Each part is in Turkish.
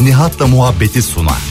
Nihat'la muhabbeti sunar.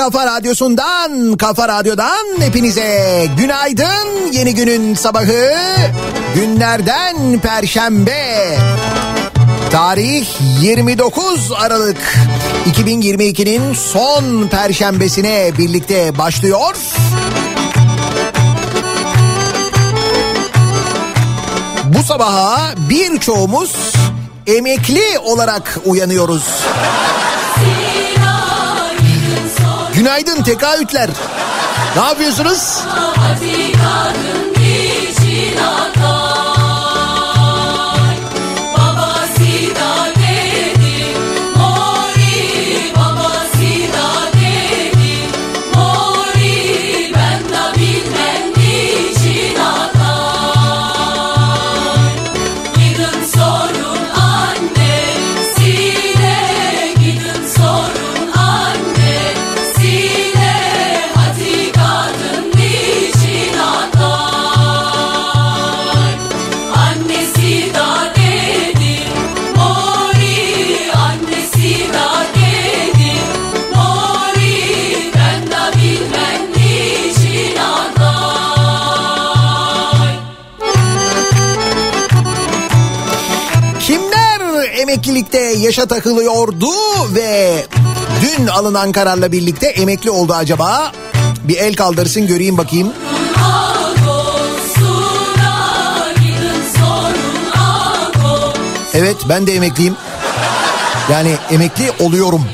Kafa radyosundan, kafa radyodan hepinize günaydın. Yeni günün sabahı günlerden perşembe. Tarih 29 Aralık 2022'nin son perşembesine birlikte başlıyor. Bu sabaha birçoğumuz emekli olarak uyanıyoruz. Günaydın tekaütler. Ne yapıyorsunuz? Emeklilikte yaşa takılıyordu ve dün alınan kararla birlikte emekli oldu acaba? Bir el kaldırsın göreyim bakayım. Evet ben de emekliyim. Yani emekli oluyorum.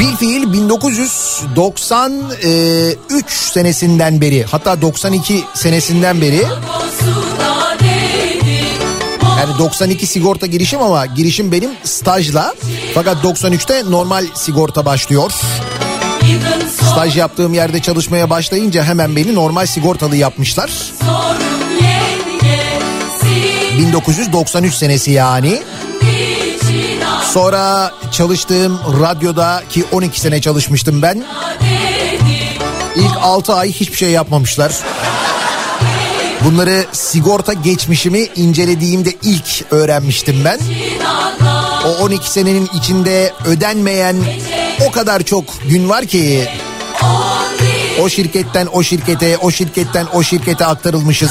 Bilfiil 1993 senesinden beri hatta 92 senesinden beri yani 92 sigorta girişim ama girişim benim stajla. Fakat 93'te normal sigorta başlıyor. Staj yaptığım yerde çalışmaya başlayınca hemen beni normal sigortalı yapmışlar. 1993 senesi yani. Sonra çalıştığım radyoda ki 12 sene çalışmıştım ben. İlk 6 ay hiçbir şey yapmamışlar. Bunları sigorta geçmişimi incelediğimde ilk öğrenmiştim ben. O 12 senenin içinde ödenmeyen o kadar çok gün var ki o şirketten o şirkete, o şirketten o şirkete aktarılmışız.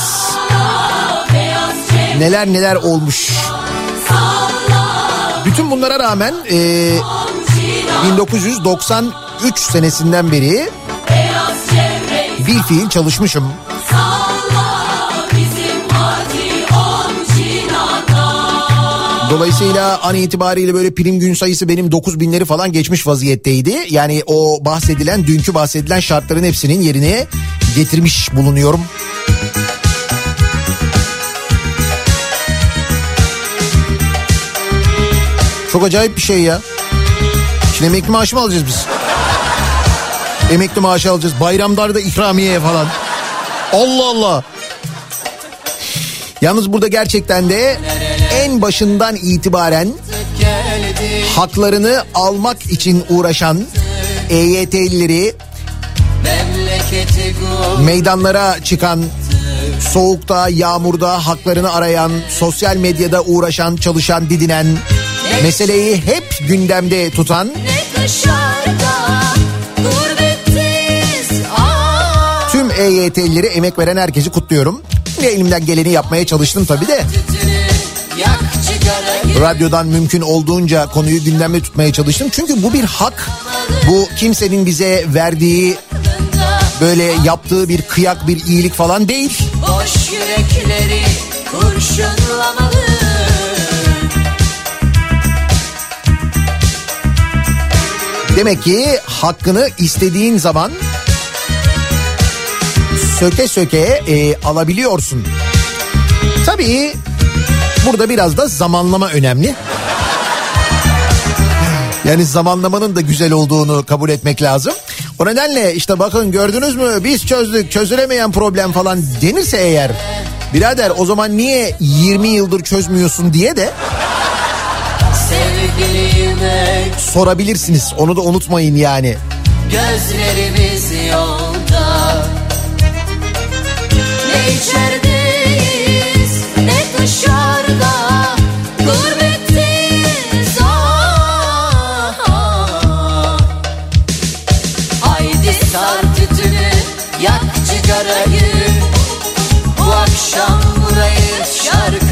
Neler neler olmuş. Bütün bunlara rağmen e, 1993 senesinden beri bir fiil çalışmışım. Dolayısıyla an itibariyle böyle prim gün sayısı benim 9 binleri falan geçmiş vaziyetteydi. Yani o bahsedilen dünkü bahsedilen şartların hepsinin yerine getirmiş bulunuyorum. Çok acayip bir şey ya. Şimdi emekli maaşı mı alacağız biz? Emekli maaşı alacağız. Bayramlarda ikramiye falan. Allah Allah. Yalnız burada gerçekten de en başından itibaren haklarını almak için uğraşan EYT'lileri meydanlara çıkan soğukta, yağmurda haklarını arayan, sosyal medyada uğraşan, çalışan, didinen, meseleyi hep gündemde tutan tüm EYT'lileri emek veren herkesi kutluyorum. Ve elimden geleni yapmaya çalıştım tabii de. Radyodan mümkün olduğunca konuyu gündemde tutmaya çalıştım. Çünkü bu bir hak. Bu kimsenin bize verdiği böyle yaptığı bir kıyak bir iyilik falan değil. Boş yürekleri kurşunlamalı Demek ki hakkını istediğin zaman söke söke e, alabiliyorsun. Tabii burada biraz da zamanlama önemli. Yani zamanlamanın da güzel olduğunu kabul etmek lazım. O nedenle işte bakın gördünüz mü biz çözdük çözülemeyen problem falan denirse eğer birader o zaman niye 20 yıldır çözmüyorsun diye de Sevgilime sorabilirsiniz. Onu da unutmayın yani. gözlerimiz yolda Ne içerideyiz sar tütünü yak cigarayı Bu akşam burayı şarkılamalı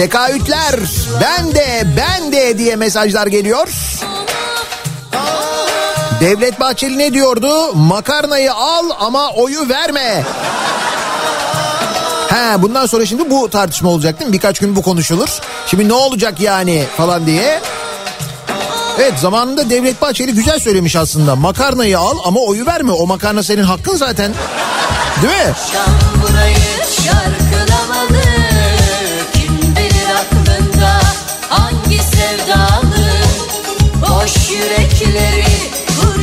tekaütler, ben de ben de diye mesajlar geliyor. Devlet Bahçeli ne diyordu? Makarnayı al ama oyu verme. He bundan sonra şimdi bu tartışma olacak değil mi? Birkaç gün bu konuşulur. Şimdi ne olacak yani falan diye. Evet zamanında Devlet Bahçeli güzel söylemiş aslında. Makarnayı al ama oyu verme. O makarna senin hakkın zaten. Değil mi? akşam burayı şarkılamalı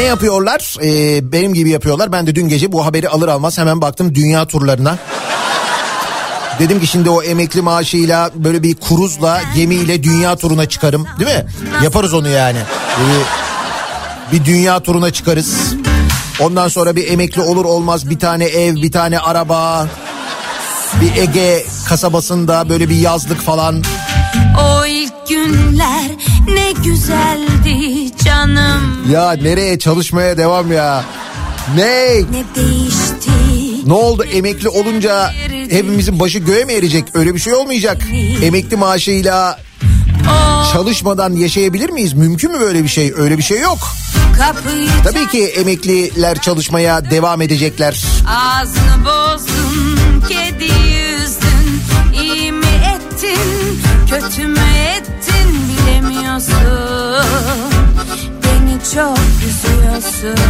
Ne yapıyorlar? Ee, benim gibi yapıyorlar. Ben de dün gece bu haberi alır almaz hemen baktım dünya turlarına. Dedim ki şimdi o emekli maaşıyla böyle bir kruzla gemiyle dünya turuna çıkarım değil mi? Yaparız onu yani. Böyle bir dünya turuna çıkarız. Ondan sonra bir emekli olur olmaz bir tane ev bir tane araba. Bir Ege kasabasında böyle bir yazlık falan. İlk günler ne güzeldi canım Ya nereye çalışmaya devam ya. Ne? Ne değişti Ne oldu emekli olunca hepimizin başı göğe mi erecek? Öyle bir şey olmayacak. Emekli maaşıyla çalışmadan yaşayabilir miyiz? Mümkün mü böyle bir şey? Öyle bir şey yok. Kapıyı Tabii ki emekliler çalışmaya devam edecekler. Ağzını bozdun, kedi yüzdün, ettin, kötü mü ettin bilemiyorsun. Beni çok üzüyorsun.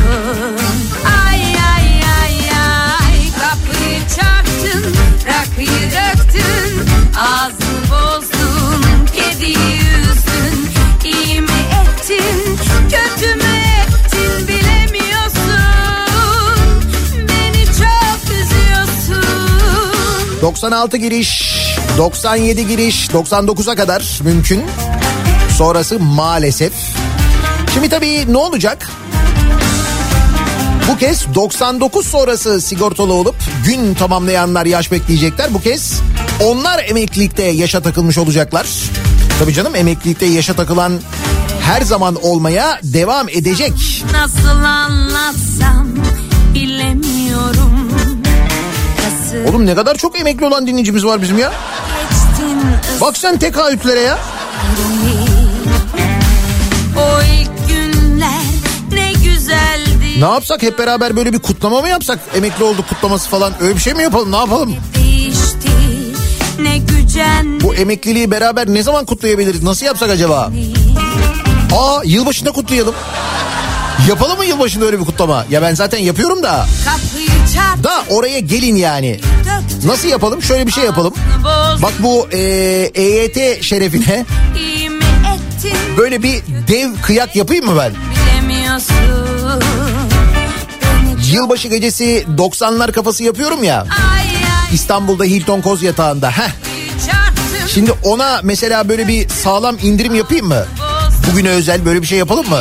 Ay ay ay ay, kapıyı çarptın, rakıyı döktün, ağzını bozdun, kedi yüzdün, iyi mi ettin, kötü mü ettin bilemiyorsun. Beni çok üzüyorsun. 96 giriş, 97 giriş, 99'a kadar mümkün. Sonrası maalesef. Şimdi tabii ne olacak? Bu kez 99 sonrası sigortalı olup gün tamamlayanlar yaş bekleyecekler. Bu kez onlar emeklilikte yaşa takılmış olacaklar. Tabii canım emeklilikte yaşa takılan her zaman olmaya devam edecek. Nasıl anlatsam bilemiyorum. Oğlum ne kadar çok emekli olan dinleyicimiz var bizim ya. Bak sen tekahütlere ya. ne güzeldi. Ne yapsak hep beraber böyle bir kutlama mı yapsak? Emekli olduk kutlaması falan öyle bir şey mi yapalım ne yapalım? Değişti ne. Bu emekliliği beraber ne zaman kutlayabiliriz? Nasıl yapsak acaba? Aa yılbaşında kutlayalım. Yapalım mı yılbaşında öyle bir kutlama? Ya ben zaten yapıyorum da. Çarp Da oraya gelin yani. Nasıl yapalım? Şöyle bir şey yapalım. Bak bu e, EYT şerefine böyle bir dev kıyak yapayım mı ben? Yılbaşı gecesi 90'lar kafası yapıyorum ya. İstanbul'da Hilton Koz yatağında. Heh. Şimdi ona mesela böyle bir sağlam indirim yapayım mı? Bugüne özel böyle bir şey yapalım mı?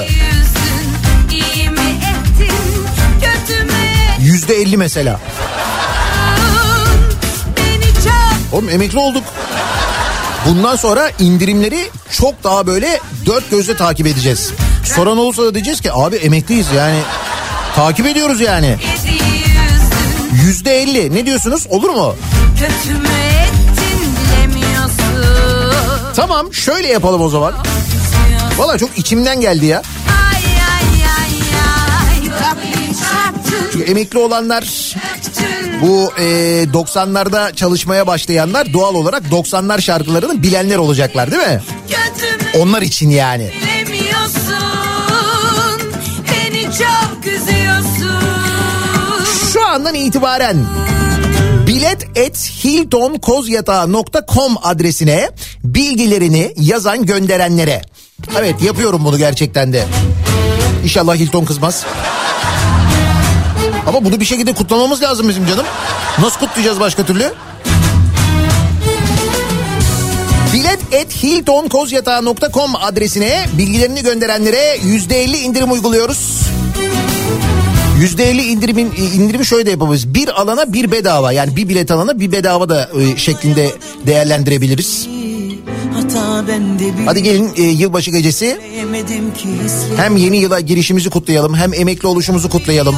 Yüzde elli mesela. Oğlum emekli olduk. Bundan sonra indirimleri çok daha böyle dört gözle takip edeceğiz. Soran olursa da diyeceğiz ki abi emekliyiz yani. Takip ediyoruz yani. Yüzde elli ne diyorsunuz olur mu? Tamam şöyle yapalım o zaman. Valla çok içimden geldi ya. Çünkü emekli olanlar bu e, 90'larda çalışmaya başlayanlar doğal olarak 90'lar şarkılarını bilenler olacaklar değil mi? Onlar için yani. Şu andan itibaren bilet et hiltonkozyatağı.com adresine bilgilerini yazan gönderenlere. Evet yapıyorum bunu gerçekten de. İnşallah Hilton kızmaz. Ama bunu bir şekilde kutlamamız lazım bizim canım. Nasıl kutlayacağız başka türlü? Bilet et hiltonkozyatağı.com adresine bilgilerini gönderenlere %50 indirim uyguluyoruz. %50 indirimin indirimi şöyle de yapabiliriz. Bir alana bir bedava yani bir bilet alana bir bedava da e, şeklinde değerlendirebiliriz. Hadi gelin e, yılbaşı gecesi hem yeni yıla girişimizi kutlayalım hem emekli oluşumuzu kutlayalım.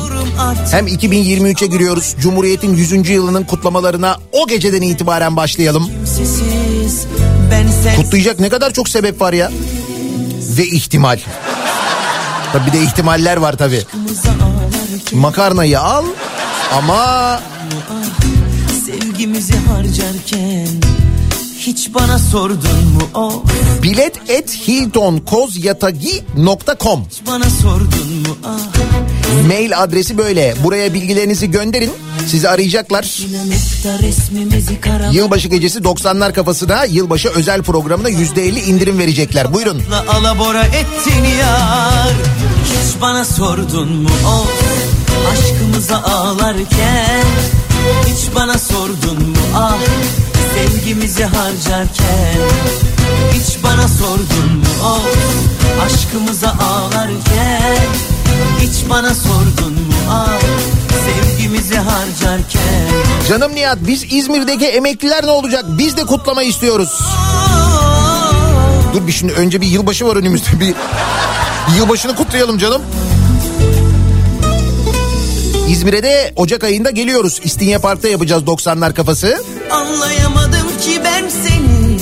Hem 2023'e giriyoruz. Cumhuriyet'in 100. yılının kutlamalarına o geceden itibaren başlayalım. Kutlayacak ne kadar çok sebep var ya. Ve ihtimal. Tabii bir de ihtimaller var ağlarken Makarnayı al ama Sevgimizi harcarken Hiç bana sordun mu o bilet et hiltonkozyatagi.com Hiç bana sordun mu ah Mail adresi böyle. Buraya bilgilerinizi gönderin. Sizi arayacaklar. Yılbaşı gecesi 90'lar kafasına yılbaşı özel programına %50 indirim verecekler. Buyurun. Alabora ettin yar Hiç bana sordun mu o Aşkımıza ağlarken Hiç bana sordun mu ah Sevgimizi harcarken Hiç bana sordun mu o Aşkımıza ağlarken Hiç bana sordun mu ah Sevgimizi harcarken Canım Nihat biz İzmir'deki emekliler ne olacak? Biz de kutlama istiyoruz. Dur bir şimdi önce bir yılbaşı var önümüzde. Bir yılbaşını kutlayalım canım. İzmir'e de Ocak ayında geliyoruz. İstinye Park'ta yapacağız 90'lar kafası. Anlayamadım ki ben seni.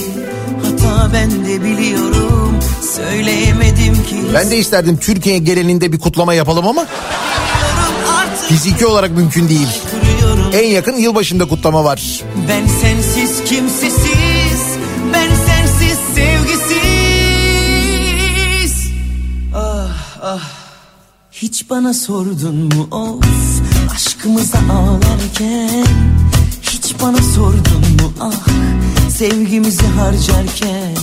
Hata ben de biliyorum. Söyleyemedim ki. Ben de isterdim Türkiye genelinde bir kutlama yapalım ama fiziki olarak mümkün değil. kırıyorum. En yakın yılbaşında kutlama var. Ben sensiz kimsesiz Ben sensiz sevgisiz. Ah ah. Hiç bana sordun mu of Aşkımıza ağlarken bana sordun mu ah Sevgimizi harcarken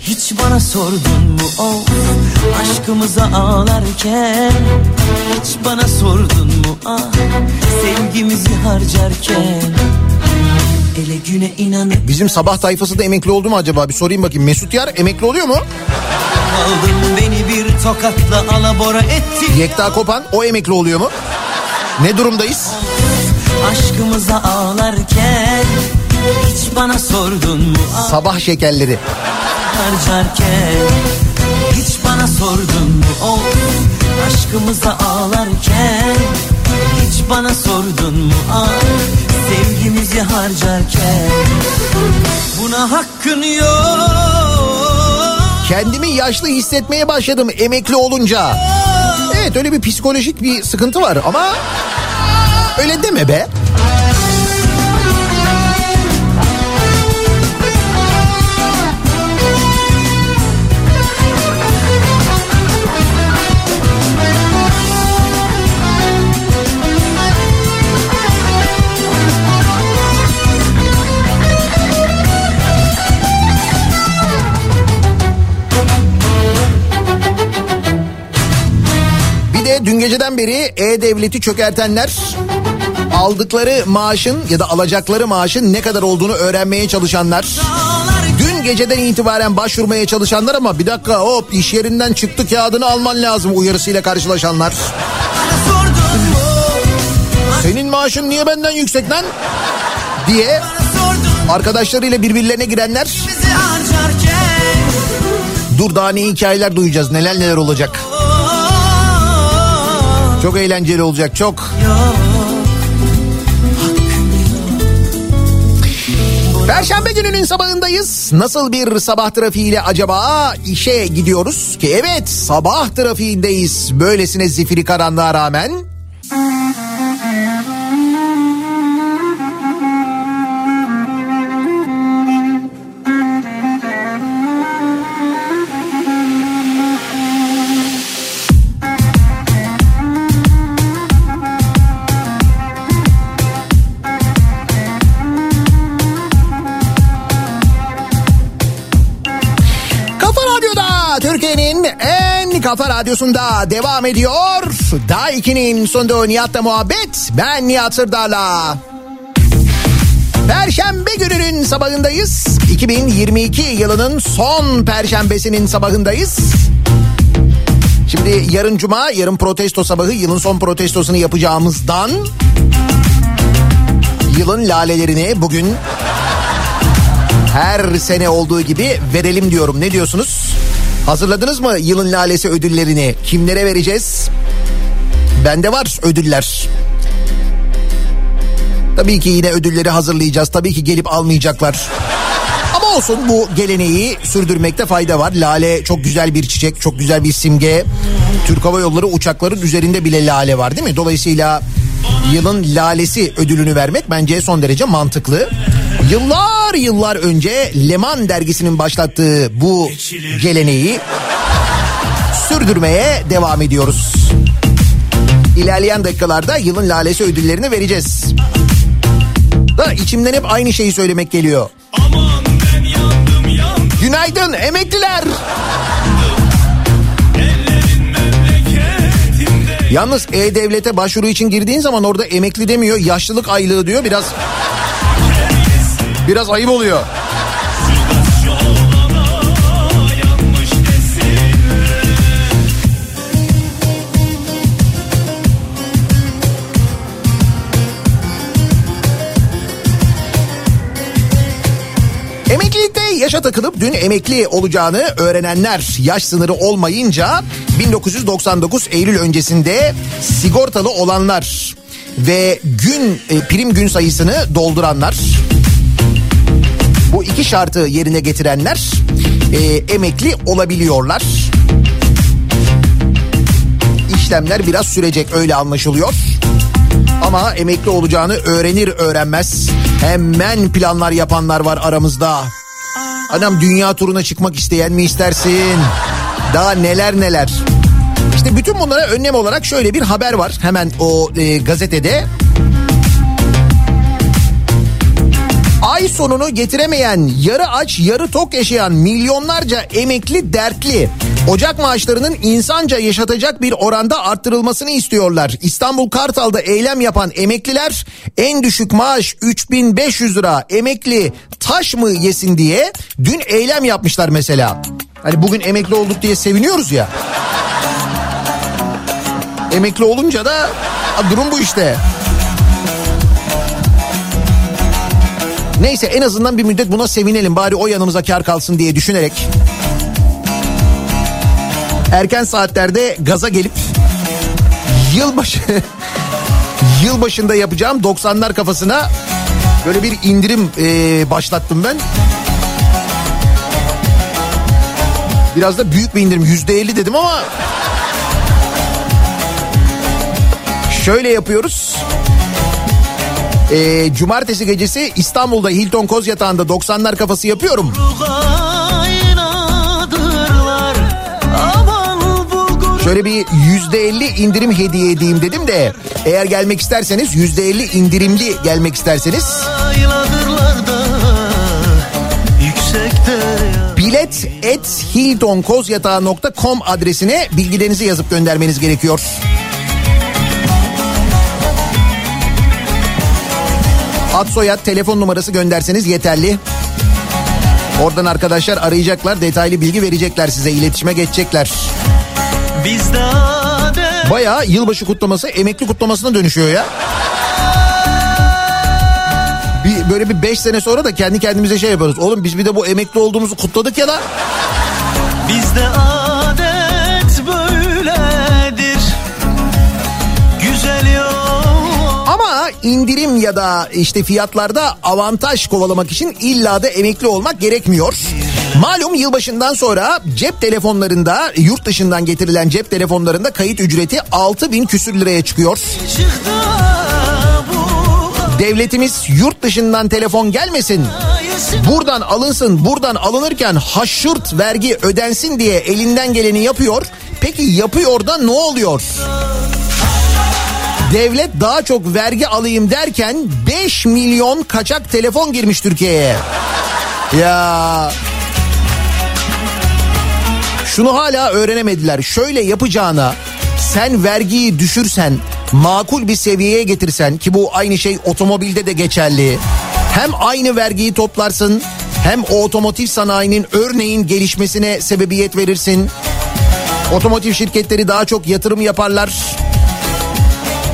hiç bana sordun mu of Aşkımıza ağlarken Hiç bana sordun mu ah Sevgimizi harcarken Ele güne inanıp Bizim sabah tayfası da emekli oldu mu acaba? Bir sorayım bakayım. Mesut Yar emekli oluyor mu? aldın Beni bir tokatla alabora ettin Yekta Kopan o emekli oluyor mu? Ne durumdayız? Aşkımıza ağlarken Hiç bana sordun mu ah Sabah şekerleri. harcarken Hiç bana sordun mu o Aşkımıza ağlarken Hiç bana sordun mu ah Sevgimizi harcarken Buna hakkın yok Kendimi yaşlı hissetmeye başladım emekli olunca. Evet öyle bir psikolojik bir sıkıntı var ama öyle deme be. Dün geceden beri E-Devlet'i çökertenler aldıkları maaşın ya da alacakları maaşın ne kadar olduğunu öğrenmeye çalışanlar. Dün geceden itibaren başvurmaya çalışanlar ama bir dakika hop iş yerinden çıktı kağıdını alman lazım uyarısıyla karşılaşanlar. Senin maaşın niye benden yüksek lan? diye arkadaşlarıyla birbirlerine girenler. Dur daha ne hikayeler duyacağız neler neler olacak. Çok eğlenceli olacak çok. Perşembe gününün sabahındayız. Nasıl bir sabah trafiğiyle acaba işe gidiyoruz ki? Evet sabah trafiğindeyiz. Böylesine zifiri karanlığa rağmen. Kafa radyosunda devam ediyor. Daha 2'nin sonunda Nihat'la muhabbet. Ben Nihat Sırdar'la. Perşembe gününün sabahındayız. 2022 yılının son perşembesinin sabahındayız. Şimdi yarın cuma, yarın protesto sabahı yılın son protestosunu yapacağımızdan yılın lalelerini bugün her sene olduğu gibi verelim diyorum. Ne diyorsunuz? Hazırladınız mı yılın lalesi ödüllerini? Kimlere vereceğiz? Bende var ödüller. Tabii ki yine ödülleri hazırlayacağız. Tabii ki gelip almayacaklar. Ama olsun bu geleneği sürdürmekte fayda var. Lale çok güzel bir çiçek, çok güzel bir simge. Türk Hava Yolları uçakların üzerinde bile lale var değil mi? Dolayısıyla yılın lalesi ödülünü vermek bence son derece mantıklı. Yıllar yıllar önce Leman dergisinin başlattığı bu geleneği sürdürmeye devam ediyoruz. İlerleyen dakikalarda yılın lalesi ödüllerini vereceğiz. Da içimden hep aynı şeyi söylemek geliyor. Günaydın emekliler. Yalnız E-Devlet'e başvuru için girdiğin zaman orada emekli demiyor, yaşlılık aylığı diyor. Biraz biraz ayıp oluyor. Emeklilikte yaşa takılıp dün emekli olacağını öğrenenler yaş sınırı olmayınca 1999 Eylül öncesinde sigortalı olanlar ve gün e, prim gün sayısını dolduranlar iki şartı yerine getirenler e, emekli olabiliyorlar. İşlemler biraz sürecek öyle anlaşılıyor. Ama emekli olacağını öğrenir öğrenmez hemen planlar yapanlar var aramızda. Anam dünya turuna çıkmak isteyen mi istersin? Daha neler neler. İşte bütün bunlara önlem olarak şöyle bir haber var hemen o e, gazetede. Ay sonunu getiremeyen, yarı aç, yarı tok yaşayan milyonlarca emekli dertli. Ocak maaşlarının insanca yaşatacak bir oranda arttırılmasını istiyorlar. İstanbul Kartal'da eylem yapan emekliler en düşük maaş 3500 lira emekli taş mı yesin diye dün eylem yapmışlar mesela. Hani bugün emekli olduk diye seviniyoruz ya. Emekli olunca da durum bu işte. Neyse en azından bir müddet buna sevinelim bari o yanımıza kar kalsın diye düşünerek erken saatlerde gaza gelip yılbaşı yılbaşında yapacağım 90'lar kafasına böyle bir indirim e, başlattım ben. Biraz da büyük bir indirim yüzde elli dedim ama şöyle yapıyoruz. E, cumartesi gecesi İstanbul'da Hilton Koz Yatağı'nda 90'lar kafası yapıyorum. Şöyle bir yüzde elli indirim hediye edeyim dedim de eğer gelmek isterseniz yüzde elli indirimli gelmek isterseniz bilet et hiltonkozyatağı.com adresine bilgilerinizi yazıp göndermeniz gerekiyor. Ad soyad telefon numarası gönderseniz yeterli. Oradan arkadaşlar arayacaklar detaylı bilgi verecekler size iletişime geçecekler. Baya yılbaşı kutlaması emekli kutlamasına dönüşüyor ya. Bir, böyle bir beş sene sonra da kendi kendimize şey yaparız. Oğlum biz bir de bu emekli olduğumuzu kutladık ya da. Bizde indirim ya da işte fiyatlarda avantaj kovalamak için illa da emekli olmak gerekmiyor. Malum yılbaşından sonra cep telefonlarında yurt dışından getirilen cep telefonlarında kayıt ücreti 6 bin küsür liraya çıkıyor. Devletimiz yurt dışından telefon gelmesin. Buradan alınsın buradan alınırken haşırt vergi ödensin diye elinden geleni yapıyor. Peki yapıyor da ne oluyor? Devlet daha çok vergi alayım derken 5 milyon kaçak telefon girmiş Türkiye'ye. Ya şunu hala öğrenemediler. Şöyle yapacağına sen vergiyi düşürsen, makul bir seviyeye getirsen ki bu aynı şey otomobilde de geçerli. Hem aynı vergiyi toplarsın hem o otomotiv sanayinin örneğin gelişmesine sebebiyet verirsin. Otomotiv şirketleri daha çok yatırım yaparlar.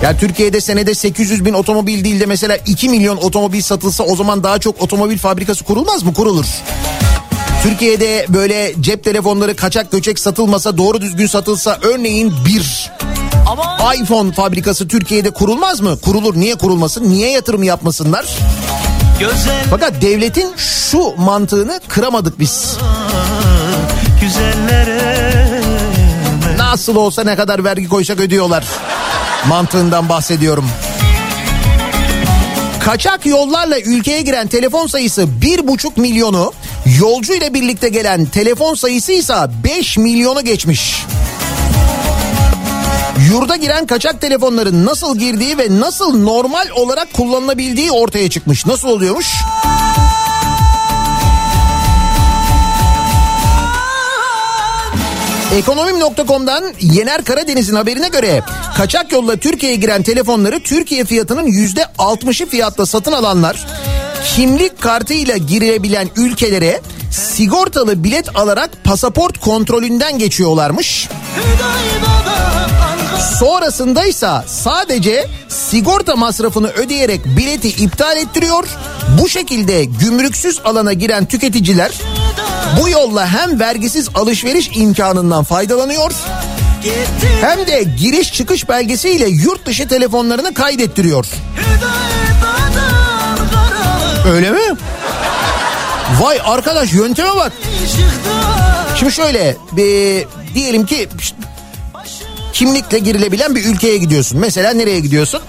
Ya Türkiye'de senede 800 bin otomobil değil de mesela 2 milyon otomobil satılsa o zaman daha çok otomobil fabrikası kurulmaz mı? Kurulur. Türkiye'de böyle cep telefonları kaçak göçek satılmasa doğru düzgün satılsa örneğin bir iPhone fabrikası Türkiye'de kurulmaz mı? Kurulur. Niye kurulmasın? Niye yatırım yapmasınlar? Güzel Fakat devletin şu mantığını kıramadık biz. güzellere Nasıl olsa ne kadar vergi koysak ödüyorlar. Mantığından bahsediyorum. Kaçak yollarla ülkeye giren telefon sayısı bir buçuk milyonu, yolcu ile birlikte gelen telefon sayısı ise 5 milyonu geçmiş. Yurda giren kaçak telefonların nasıl girdiği ve nasıl normal olarak kullanılabildiği ortaya çıkmış. Nasıl oluyormuş? Ekonomim.com'dan Yener Karadeniz'in haberine göre kaçak yolla Türkiye'ye giren telefonları Türkiye fiyatının yüzde 60'ı fiyatla satın alanlar kimlik kartıyla girebilen ülkelere sigortalı bilet alarak pasaport kontrolünden geçiyorlarmış. Sonrasında ise sadece sigorta masrafını ödeyerek bileti iptal ettiriyor. Bu şekilde gümrüksüz alana giren tüketiciler bu yolla hem vergisiz alışveriş imkanından faydalanıyor hem de giriş çıkış belgesiyle yurt dışı telefonlarını kaydettiriyor. Öyle mi? Vay arkadaş yönteme bak. Şimdi şöyle bir, diyelim ki kimlikle girilebilen bir ülkeye gidiyorsun. Mesela nereye gidiyorsun?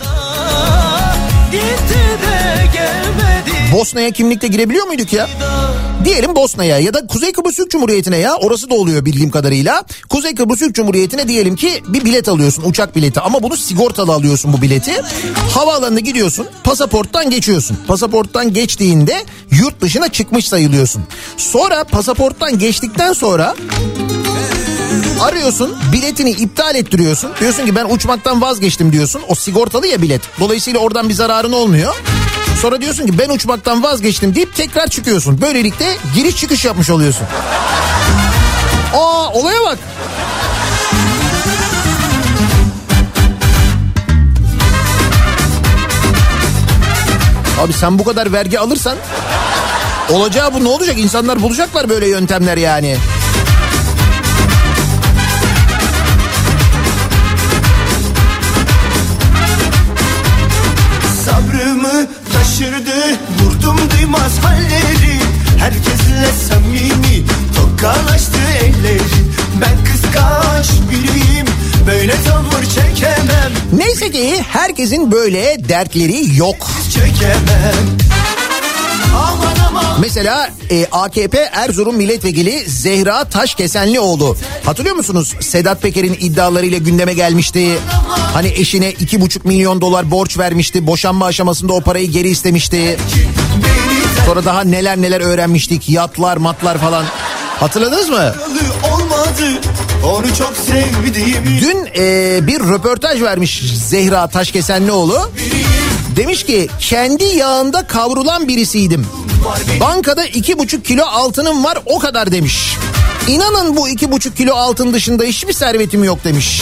Bosna'ya kimlikle girebiliyor muyduk ya? Diyelim Bosna'ya ya da Kuzey Kıbrıs Türk Cumhuriyeti'ne ya orası da oluyor bildiğim kadarıyla. Kuzey Kıbrıs Türk Cumhuriyeti'ne diyelim ki bir bilet alıyorsun uçak bileti ama bunu sigortalı alıyorsun bu bileti. Havaalanına gidiyorsun pasaporttan geçiyorsun. Pasaporttan geçtiğinde yurt dışına çıkmış sayılıyorsun. Sonra pasaporttan geçtikten sonra Arıyorsun biletini iptal ettiriyorsun. Diyorsun ki ben uçmaktan vazgeçtim diyorsun. O sigortalı ya bilet. Dolayısıyla oradan bir zararın olmuyor. Sonra diyorsun ki ben uçmaktan vazgeçtim deyip tekrar çıkıyorsun. Böylelikle giriş çıkış yapmış oluyorsun. Aa olaya bak. Abi sen bu kadar vergi alırsan olacağı bu ne olacak? İnsanlar bulacaklar böyle yöntemler yani. Taşırdı vurdum duymaz halleri. Herkesle samimi tokalaştı ellerin Ben kıskanç biriyim böyle tavır çekemem. Neyse ki herkesin böyle dertleri yok. Çekemem Mesela e, AKP Erzurum Milletvekili Zehra Taşkesenlioğlu. Hatırlıyor musunuz? Sedat Peker'in iddialarıyla gündeme gelmişti. Hani eşine iki buçuk milyon dolar borç vermişti. Boşanma aşamasında o parayı geri istemişti. Sonra daha neler neler öğrenmiştik. Yatlar matlar falan. Hatırladınız mı? Onu çok sevdiğimi Dün e, bir röportaj vermiş Zehra Taşkesenlioğlu. Demiş ki kendi yağında kavrulan birisiydim. Bankada iki buçuk kilo altınım var o kadar demiş. İnanın bu iki buçuk kilo altın dışında hiçbir servetim yok demiş.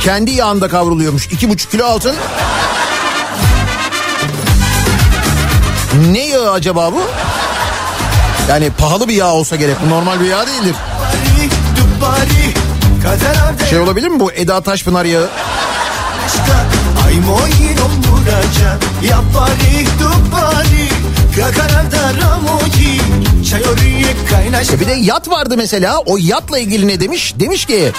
Kendi yağında kavruluyormuş iki buçuk kilo altın. Ne yağı acaba bu? Yani pahalı bir yağ olsa gerek. Bu normal bir yağ değildir. Şey olabilir mi bu Eda Taşpınar yağı? Dubbari Kakarada ramoji Çayoriye kaynaş E bir de yat vardı mesela o yatla ilgili ne demiş? Demiş ki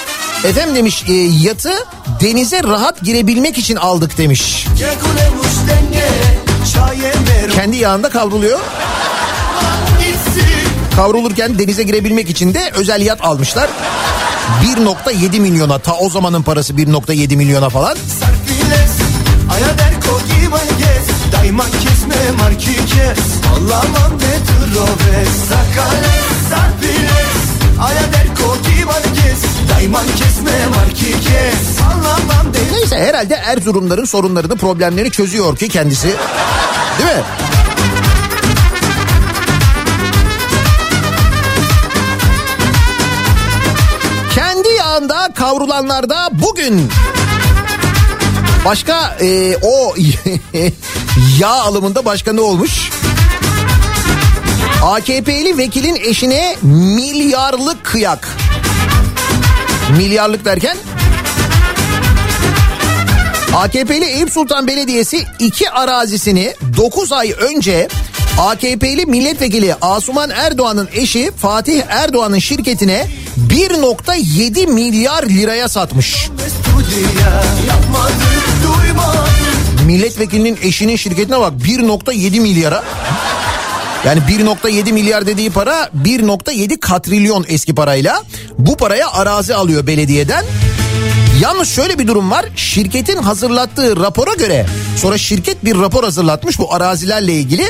efendim demiş e, yatı denize rahat girebilmek için aldık demiş. Kendi yağında kavruluyor. Kavrulurken denize girebilmek için de özel yat almışlar. 1.7 milyona ta o zamanın parası 1.7 milyona falan. Sarfiles Aya der kogi gez. Dayman kesme marki kes. Allah'ım ne troves Sakales Sarfiles Aya der kogi gez. Dayman kesme marki kes. Allah'ım de Neyse herhalde Erzurumların sorunlarını problemlerini çözüyor ki kendisi. Değil mi? Kendi yağında kavrulanlarda bugün başka e, o yağ alımında başka ne olmuş? AKP'li vekilin eşine milyarlık kıyak. Milyarlık derken AKP'li Eyüp Sultan Belediyesi iki arazisini 9 ay önce AKP'li milletvekili Asuman Erdoğan'ın eşi Fatih Erdoğan'ın şirketine 1.7 milyar liraya satmış. Milletvekilinin eşinin şirketine bak 1.7 milyara. Yani 1.7 milyar dediği para 1.7 katrilyon eski parayla. Bu paraya arazi alıyor belediyeden. Yalnız şöyle bir durum var. Şirketin hazırlattığı rapora göre sonra şirket bir rapor hazırlatmış bu arazilerle ilgili.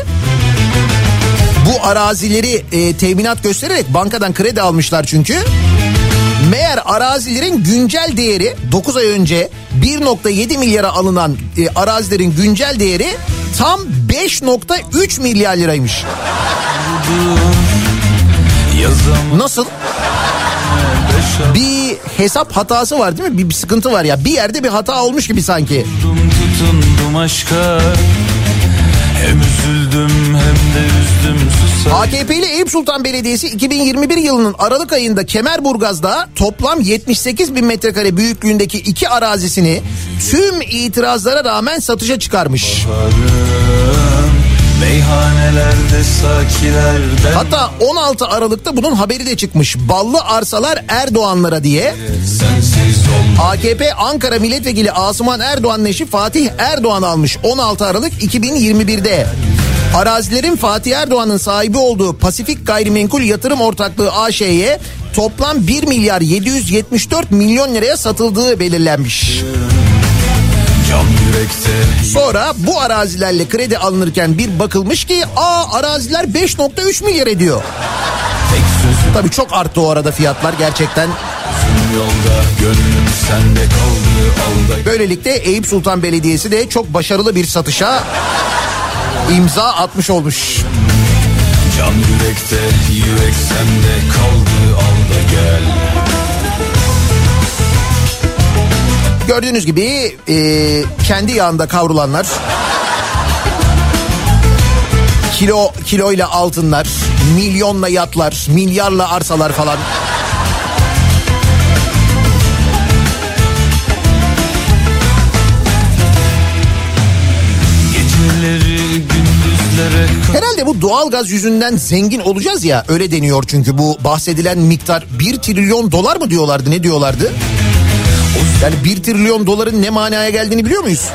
Bu arazileri e, teminat göstererek bankadan kredi almışlar çünkü. Meğer arazilerin güncel değeri 9 ay önce 1.7 milyara alınan e, arazilerin güncel değeri tam 5.3 milyar liraymış. Nasıl? Bir hesap hatası var değil mi? Bir, bir sıkıntı var ya. Bir yerde bir hata olmuş gibi sanki. Tutundum aşka Hem üzüldüm hem de üzdüm AKP'li Eyüp Sultan Belediyesi 2021 yılının Aralık ayında Kemerburgaz'da toplam 78 bin metrekare büyüklüğündeki iki arazisini tüm itirazlara rağmen satışa çıkarmış. Hatta 16 Aralık'ta bunun haberi de çıkmış. Ballı arsalar Erdoğanlara diye. AKP Ankara Milletvekili Asuman Erdoğan'ın eşi Fatih Erdoğan almış 16 Aralık 2021'de. Arazilerin Fatih Erdoğan'ın sahibi olduğu Pasifik Gayrimenkul Yatırım Ortaklığı AŞ'ye toplam 1 milyar 774 milyon liraya satıldığı belirlenmiş. Sonra bu arazilerle kredi alınırken bir bakılmış ki aa araziler 5.3 milyar ediyor. Tabii çok arttı o arada fiyatlar gerçekten. Böylelikle Eyüp Sultan Belediyesi de çok başarılı bir satışa imza atmış olmuş. Can yürekte yürek sende kaldı alda gel Gördüğünüz gibi e, kendi yağında kavrulanlar kilo kiloyla altınlar, milyonla yatlar, milyarla arsalar falan. Herhalde bu doğalgaz yüzünden zengin olacağız ya öyle deniyor çünkü bu bahsedilen miktar 1 trilyon dolar mı diyorlardı ne diyorlardı? Yani 1 trilyon doların ne manaya geldiğini biliyor muyuz?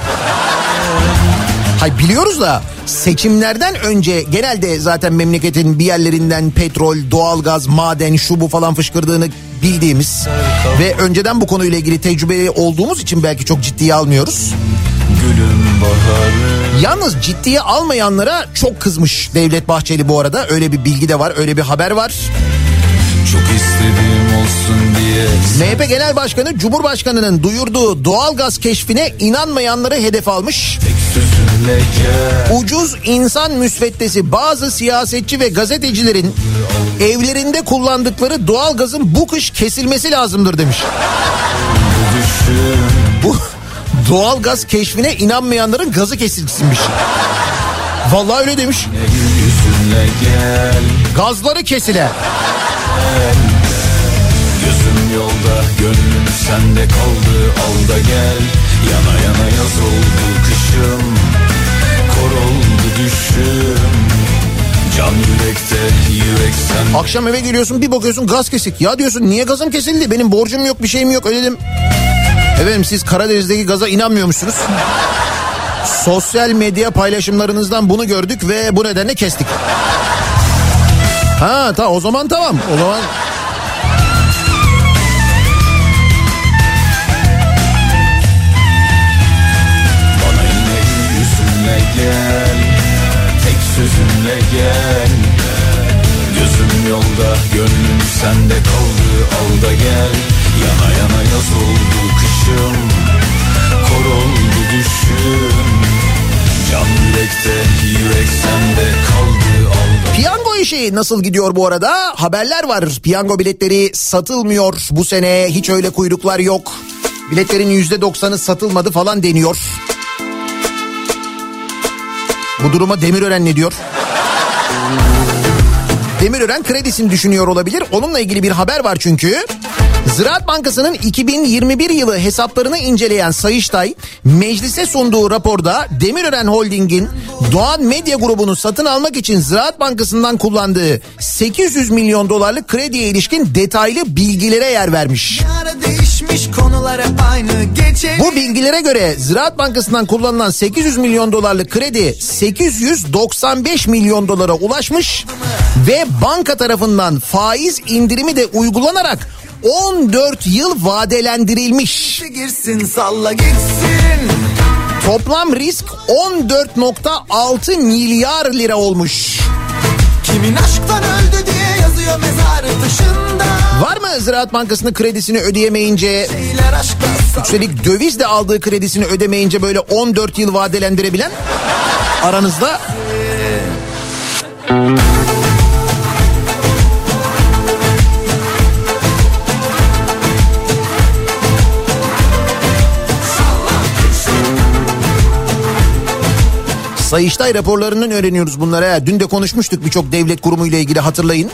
Hay biliyoruz da seçimlerden önce genelde zaten memleketin bir yerlerinden petrol, doğalgaz, maden, şu bu falan fışkırdığını bildiğimiz ve önceden bu konuyla ilgili tecrübeli olduğumuz için belki çok ciddiye almıyoruz. gülüm baharı Yalnız ciddiye almayanlara çok kızmış Devlet Bahçeli bu arada. Öyle bir bilgi de var, öyle bir haber var. Çok istediğim olsun diye MHP Genel Başkanı Cumhurbaşkanı'nın duyurduğu doğalgaz keşfine inanmayanları hedef almış. Ucuz insan müsveddesi bazı siyasetçi ve gazetecilerin evlerinde kullandıkları doğalgazın bu kış kesilmesi lazımdır demiş. düşün Bu doğalgaz keşfine inanmayanların gazı kesilsinmiş. Vallahi öyle demiş. Gazları kesile. Gözüm yolda gönlüm sende kaldı al da gel Yana yana yaz oldu kışım Kor oldu düşüm Can yürekte yürek sende Akşam eve geliyorsun bir bakıyorsun gaz kesik. Ya diyorsun niye gazım kesildi? Benim borcum yok bir şeyim yok ödedim. Efendim siz Karadeniz'deki gaza inanmıyormuşsunuz. Sosyal medya paylaşımlarınızdan bunu gördük ve bu nedenle kestik. Ha tamam o zaman tamam. O zaman gel Tek sözünle gel Gözüm yolda gönlüm sende kaldı al da gel Yana yana yaz oldu kışım Kor oldu düşüm Can yürekte yürek sende kaldı al da piyango işi nasıl gidiyor bu arada? Haberler var. Piyango biletleri satılmıyor bu sene. Hiç öyle kuyruklar yok. Biletlerin yüzde doksanı satılmadı falan deniyor. Bu duruma Demirören ne diyor? Demirören kredisini düşünüyor olabilir. Onunla ilgili bir haber var çünkü. Ziraat Bankası'nın 2021 yılı hesaplarını inceleyen Sayıştay meclise sunduğu raporda Demirören Holding'in Doğan Medya grubunu satın almak için Ziraat Bankası'ndan kullandığı 800 milyon dolarlık krediye ilişkin detaylı bilgilere yer vermiş. Ara değişmiş konular hep aynı gece Bu bilgilere göre Ziraat Bankası'ndan kullanılan 800 milyon dolarlık kredi 895 milyon dolara ulaşmış ve banka tarafından faiz indirimi de uygulanarak 14 yıl vadelendirilmiş. Girsin salla gitsin. Toplam risk 14.6 milyar lira olmuş. Kimin aşktan öldü diye yazıyor mezarı taşında. Var mı Ziraat Bankası'nın kredisini ödeyemeyince üstelik dövizle aldığı kredisini ödemeyince böyle 14 yıl vadelendirebilen aranızda? Sayıştay raporlarından öğreniyoruz bunları. ha. Dün de konuşmuştuk birçok devlet kurumu ile ilgili hatırlayın.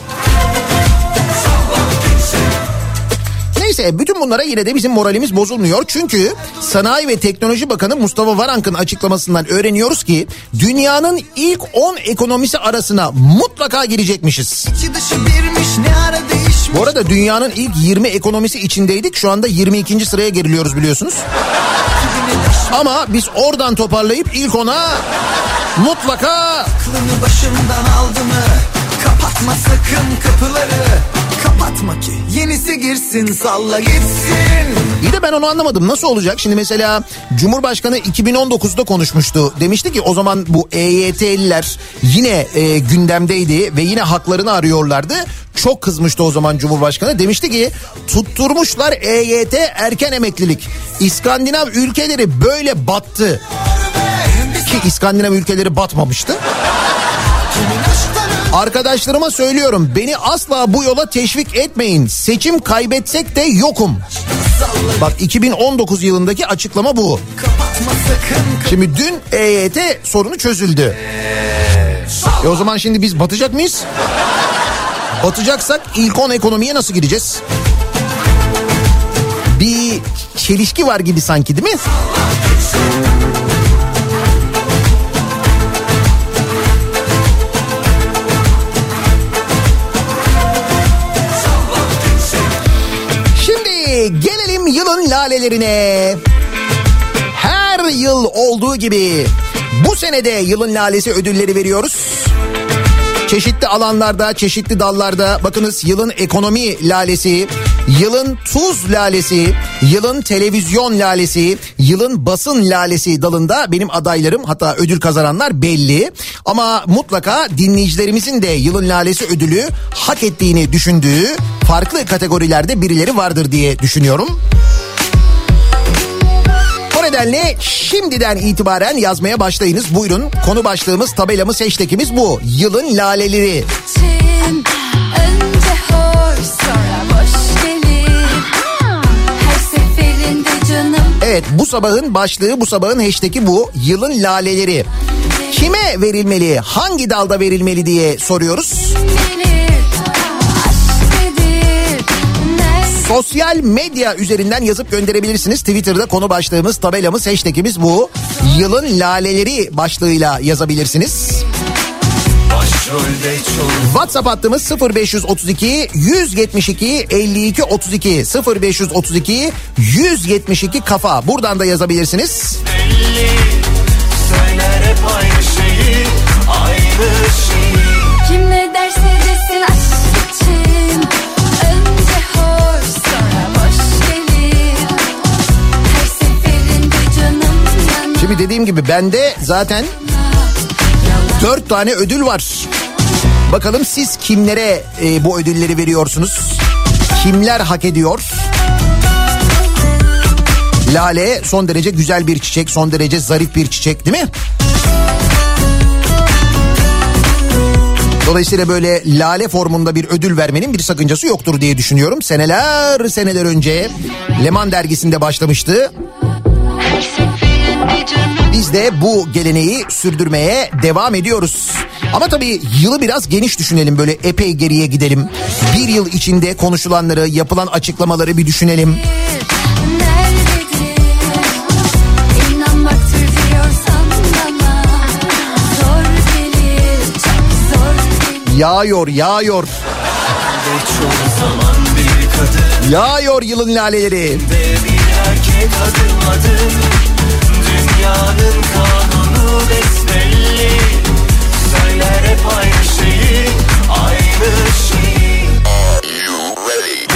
Neyse bütün bunlara yine de bizim moralimiz bozulmuyor. Çünkü Sanayi ve Teknoloji Bakanı Mustafa Varank'ın açıklamasından öğreniyoruz ki dünyanın ilk 10 ekonomisi arasına mutlaka girecekmişiz. içi dışı birmiş ne ara değişmiş. Bu arada dünyanın ilk 20 ekonomisi içindeydik. Şu anda 22. sıraya geriliyoruz biliyorsunuz. Ama biz oradan toparlayıp ilk ona mutlaka Aklını başımdan aldı mı? Kapatma sakın kapıları. Kapatma ki yenisi girsin salla gitsin. Bir de ben onu anlamadım. Nasıl olacak? Şimdi mesela Cumhurbaşkanı 2019'da konuşmuştu. Demişti ki o zaman bu EYT'liler yine e, gündemdeydi ve yine haklarını arıyorlardı. Çok kızmıştı o zaman Cumhurbaşkanı. Demişti ki tutturmuşlar EYT erken emeklilik. İskandinav ülkeleri böyle battı. Ki İskandinav ülkeleri batmamıştı. Arkadaşlarıma söylüyorum beni asla bu yola teşvik etmeyin. Seçim kaybetsek de yokum. Bak 2019 yılındaki açıklama bu. Şimdi dün EYT sorunu çözüldü. E o zaman şimdi biz batacak mıyız? Batacaksak ilk 10 ekonomiye nasıl gireceğiz? Bir çelişki var gibi sanki değil mi? Lalelerine. Her yıl olduğu gibi bu senede yılın lalesi ödülleri veriyoruz. Çeşitli alanlarda, çeşitli dallarda bakınız yılın ekonomi lalesi, yılın tuz lalesi, yılın televizyon lalesi, yılın basın lalesi dalında benim adaylarım hatta ödül kazananlar belli. Ama mutlaka dinleyicilerimizin de yılın lalesi ödülü hak ettiğini düşündüğü farklı kategorilerde birileri vardır diye düşünüyorum. Nedenle şimdiden itibaren yazmaya başlayınız. Buyurun konu başlığımız, tabelamız, hashtagimiz bu. Yılın laleleri. için Önce hoş sonra boş gelir Her seferinde canım Evet bu sabahın başlığı, bu sabahın hashtag'i bu. Yılın laleleri. Kime verilmeli, hangi dalda verilmeli diye soruyoruz. gelir Sosyal medya üzerinden yazıp gönderebilirsiniz. Twitter'da konu başlığımız, tabelamız, hashtagimiz bu. Yılın laleleri başlığıyla yazabilirsiniz. WhatsApp hattımız 0532 172 52 32 0532 172 kafa. Buradan da yazabilirsiniz. belli Söyler hep aynı şeyi Aynı şeyi Şimdi dediğim gibi bende zaten dört tane ödül var. Bakalım siz kimlere e, bu ödülleri veriyorsunuz? Kimler hak ediyor? Lale son derece güzel bir çiçek, son derece zarif bir çiçek değil mi? Dolayısıyla böyle lale formunda bir ödül vermenin bir sakıncası yoktur diye düşünüyorum. Seneler seneler önce Leman dergisinde başlamıştı. Biz de bu geleneği sürdürmeye devam ediyoruz. Ama tabii yılı biraz geniş düşünelim böyle epey geriye gidelim. Bir yıl içinde konuşulanları, yapılan açıklamaları bir düşünelim. Yağıyor, yağıyor. Yağıyor yılın laleleri. bir erkek Dünyanın kanunu besbelli Söyler hep aynı şeyi Aynı şeyi Are you ready?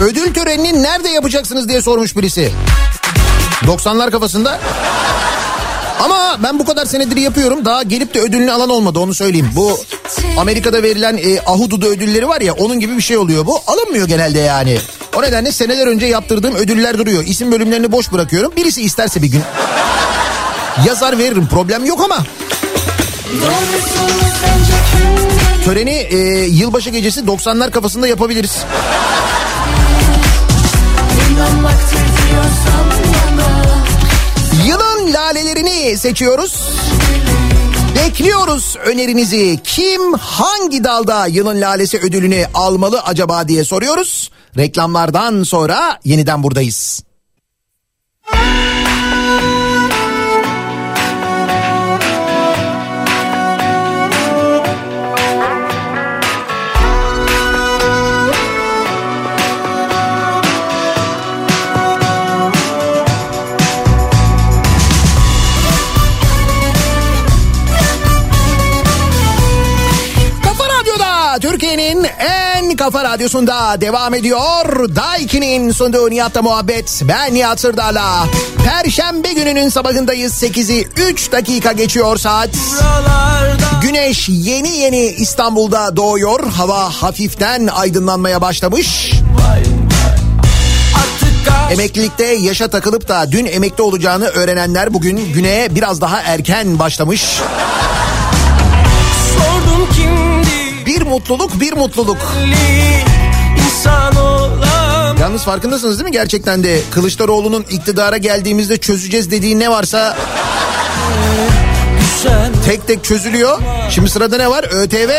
Ödül törenini nerede yapacaksınız diye sormuş birisi. 90'lar kafasında. Ama ben bu kadar senedir yapıyorum. Daha gelip de ödülünü alan olmadı onu söyleyeyim. Bu Amerika'da verilen e, Ahududu ödülleri var ya onun gibi bir şey oluyor bu. Alınmıyor genelde yani. O nedenle seneler önce yaptırdığım ödüller duruyor. İsim bölümlerini boş bırakıyorum. Birisi isterse bir gün yazar veririm problem yok ama. Töreni e, yılbaşı gecesi 90'lar kafasında yapabiliriz. Yılın lalelerini seçiyoruz. Bekliyoruz önerinizi. Kim hangi dalda yılın lalesi ödülünü almalı acaba diye soruyoruz. Reklamlardan sonra yeniden buradayız. Türkiye'nin en kafa radyosunda devam ediyor. Daiki'nin sunduğu Nihat'la muhabbet. Ben Nihat Sırdar'la. Perşembe gününün sabahındayız. 8'i 3 dakika geçiyor saat. Güneş yeni yeni İstanbul'da doğuyor. Hava hafiften aydınlanmaya başlamış. Emeklilikte yaşa takılıp da dün emekli olacağını öğrenenler bugün güne biraz daha erken başlamış. Mutluluk bir mutluluk. Yalnız farkındasınız değil mi gerçekten de Kılıçdaroğlu'nun iktidara geldiğimizde çözeceğiz dediği ne varsa tek tek çözülüyor. Şimdi sırada ne var? ÖTV.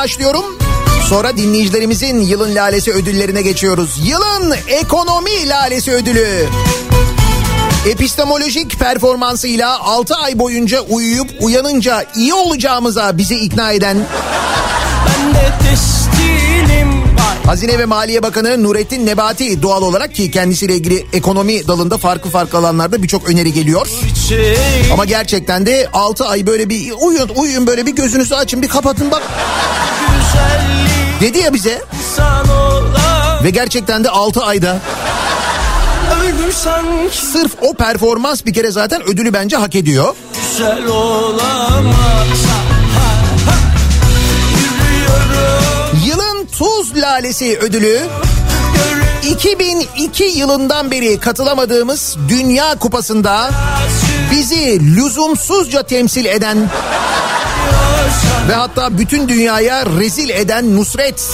Başlıyorum. Sonra dinleyicilerimizin yılın lalesi ödüllerine geçiyoruz. Yılın ekonomi lalesi ödülü. Epistemolojik performansıyla 6 ay boyunca uyuyup uyanınca iyi olacağımıza bizi ikna eden Hazine ve Maliye Bakanı Nurettin Nebati doğal olarak ki kendisiyle ilgili ekonomi dalında farklı farklı alanlarda birçok öneri geliyor. Ama gerçekten de 6 ay böyle bir uyuyun uyuyun böyle bir gözünüzü açın bir kapatın bak dedi ya bize ve gerçekten de 6 ayda sırf o performans bir kere zaten ödülü bence hak ediyor. güzel olamaz Tuz Lalesi ödülü 2002 yılından beri katılamadığımız Dünya Kupası'nda bizi lüzumsuzca temsil eden ve hatta bütün dünyaya rezil eden Nusret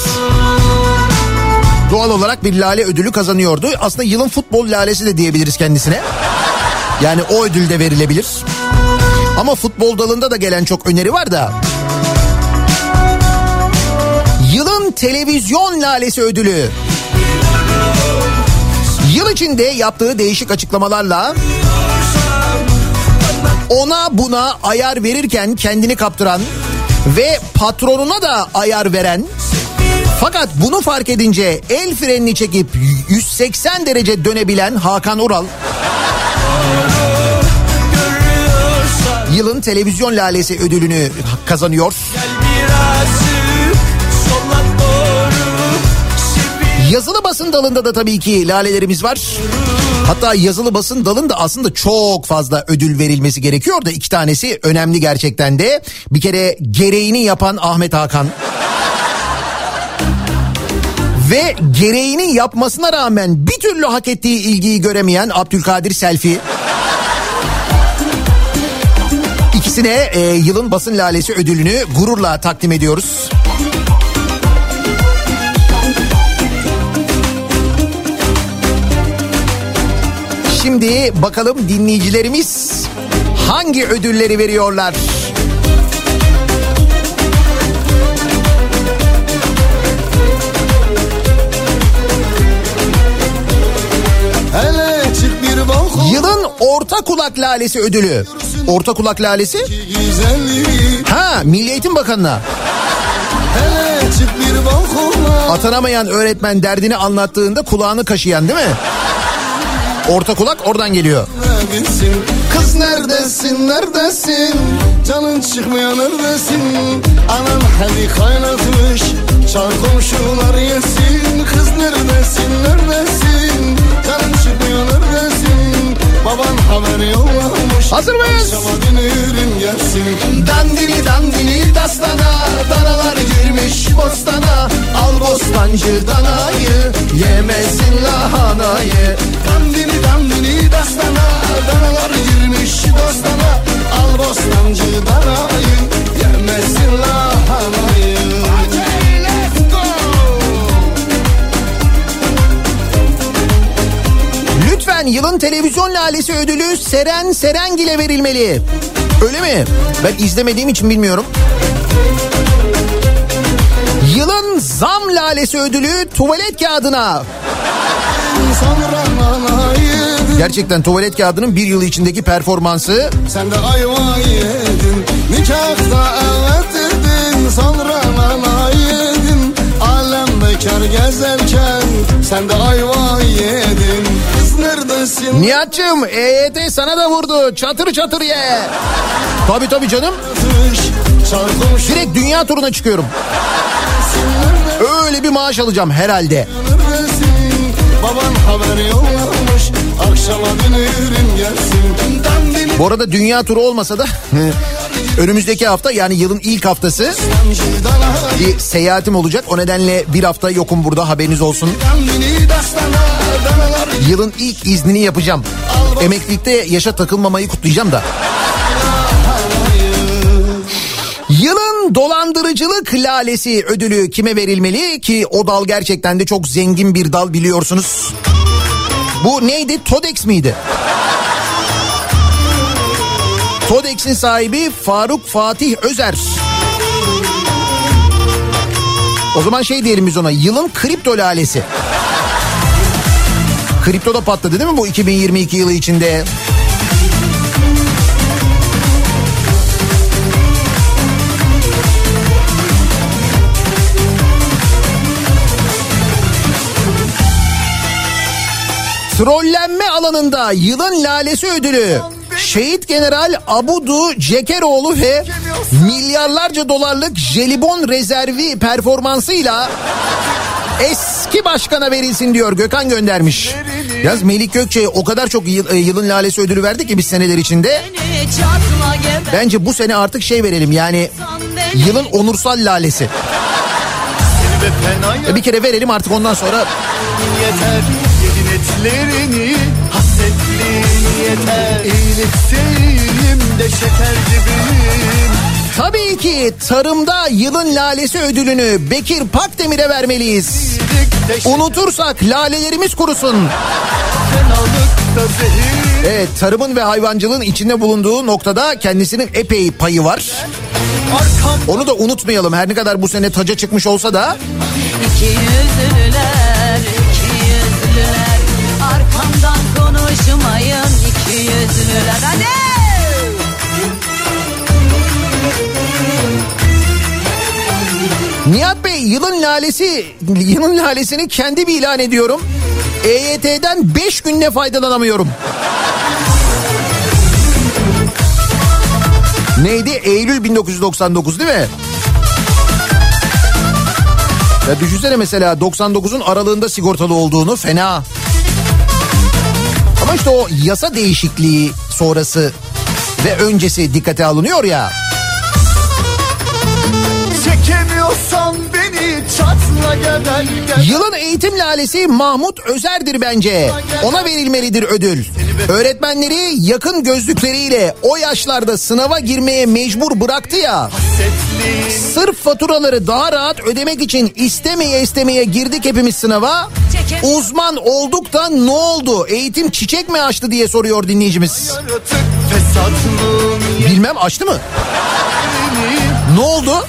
doğal olarak bir lale ödülü kazanıyordu. Aslında yılın futbol lalesi de diyebiliriz kendisine. Yani o ödül de verilebilir. Ama futbol dalında da gelen çok öneri var da. Televizyon lalesi ödülü. Yıl içinde yaptığı değişik açıklamalarla ona buna ayar verirken kendini kaptıran ve patronuna da ayar veren fakat bunu fark edince el frenini çekip 180 derece dönebilen Hakan Ural yılın televizyon lalesi ödülünü kazanıyor. birazcık Yazılı basın dalında da tabii ki lalelerimiz var. Hatta yazılı basın dalında aslında çok fazla ödül verilmesi gerekiyor da iki tanesi önemli gerçekten de. Bir kere gereğini yapan Ahmet Hakan. Ve gereğini yapmasına rağmen bir türlü hak ettiği ilgiyi göremeyen Abdülkadir Selfi. İkisine e, yılın basın lalesi ödülünü gururla takdim ediyoruz. Şimdi bakalım dinleyicilerimiz hangi ödülleri veriyorlar? Yılın orta kulak lalesi ödülü. Orta kulak lalesi? Ha Milli Eğitim Bakanı'na. Atanamayan öğretmen derdini anlattığında kulağını kaşıyan değil mi? Orta kulak oradan geliyor. Kız neredesin? Neredesin? Canın çıkmıyor neredesin? Anan hadi kaynatmış Çağır komşular yesin. Kız neredesin? Neredesin? Canın çıkmıyor neredesin? Baban haber yollamış Hazır mıyız? Dandini dandini dastana Danalar girmiş bostana. Al bostancı danayı Yemesin lahanayı. Dandini dandini dastana Danalar girmiş bostana. Al bostancı danayı Yemesin lahanayı Lütfen yılın televizyon lalesi ödülü Seren Serengil'e verilmeli. Öyle mi? Ben izlemediğim için bilmiyorum. Yılın zam lalesi ödülü tuvalet kağıdına. Gerçekten tuvalet kağıdının bir yıl içindeki performansı Sen de ayva yedin Nikahta evet dedin Sonra nana yedin Alem bekar gezerken Sen de ayva yedin neredesin Nihat'cığım EYT sana da vurdu. Çatır çatır ye. Tabii tabii canım. Direkt dünya turuna çıkıyorum. Öyle bir maaş alacağım herhalde. Baban haber yollamış Akşama dönürüm gelsin Bu arada dünya turu olmasa da önümüzdeki hafta yani yılın ilk haftası bir seyahatim olacak. O nedenle bir hafta yokum burada haberiniz olsun. Yılın ilk iznini yapacağım. Emeklilikte yaşa takılmamayı kutlayacağım da. Yılın dolandırıcılık lalesi ödülü kime verilmeli ki o dal gerçekten de çok zengin bir dal biliyorsunuz. Bu neydi? Todex miydi? Todex'in sahibi Faruk Fatih Özer. O zaman şey diyelim biz ona yılın kripto lalesi. Kripto da patladı değil mi bu 2022 yılı içinde? Trollenme alanında yılın lalesi ödülü Şehit General Abudu Cekeroğlu ve milyarlarca dolarlık jelibon rezervi performansıyla eski başkana verilsin diyor Gökhan göndermiş. Yaz Melik Gökçe'ye o kadar çok yıl- e, yılın lalesi ödülü verdik ki biz seneler içinde. Bence bu sene artık şey verelim yani yılın onursal lalesi. E Bir kere verelim artık ondan sonra yeter yeter. İyilikselim de şeker gibiyim Tabii ki tarımda yılın lalesi ödülünü Bekir Pakdemir'e vermeliyiz. Unutursak lalelerimiz kurusun. Evet tarımın ve hayvancılığın içinde bulunduğu noktada kendisinin epey payı var. Onu da unutmayalım. Her ne kadar bu sene taca çıkmış olsa da. İki yüzlüler, iki yüzlüler. Arkamdan konuşmayın iki yüzlüler Hadi! Nihat Bey yılın lalesi yılın lalesini kendi bir ilan ediyorum. EYT'den 5 günde faydalanamıyorum. Neydi? Eylül 1999 değil mi? Ya düşünsene mesela 99'un aralığında sigortalı olduğunu fena. Ama işte o yasa değişikliği sonrası ve öncesi dikkate alınıyor ya. Çekemiyorsan beni çatla geber geber Yılın eğitim lalesi Mahmut Özer'dir bence. Ona verilmelidir ödül. Öğretmenleri yakın gözlükleriyle o yaşlarda sınava girmeye mecbur bıraktı ya. Sırf faturaları daha rahat ödemek için istemeye istemeye girdik hepimiz sınava. Uzman olduk da ne oldu? Eğitim çiçek mi açtı diye soruyor dinleyicimiz. Bilmem açtı mı? Ne oldu?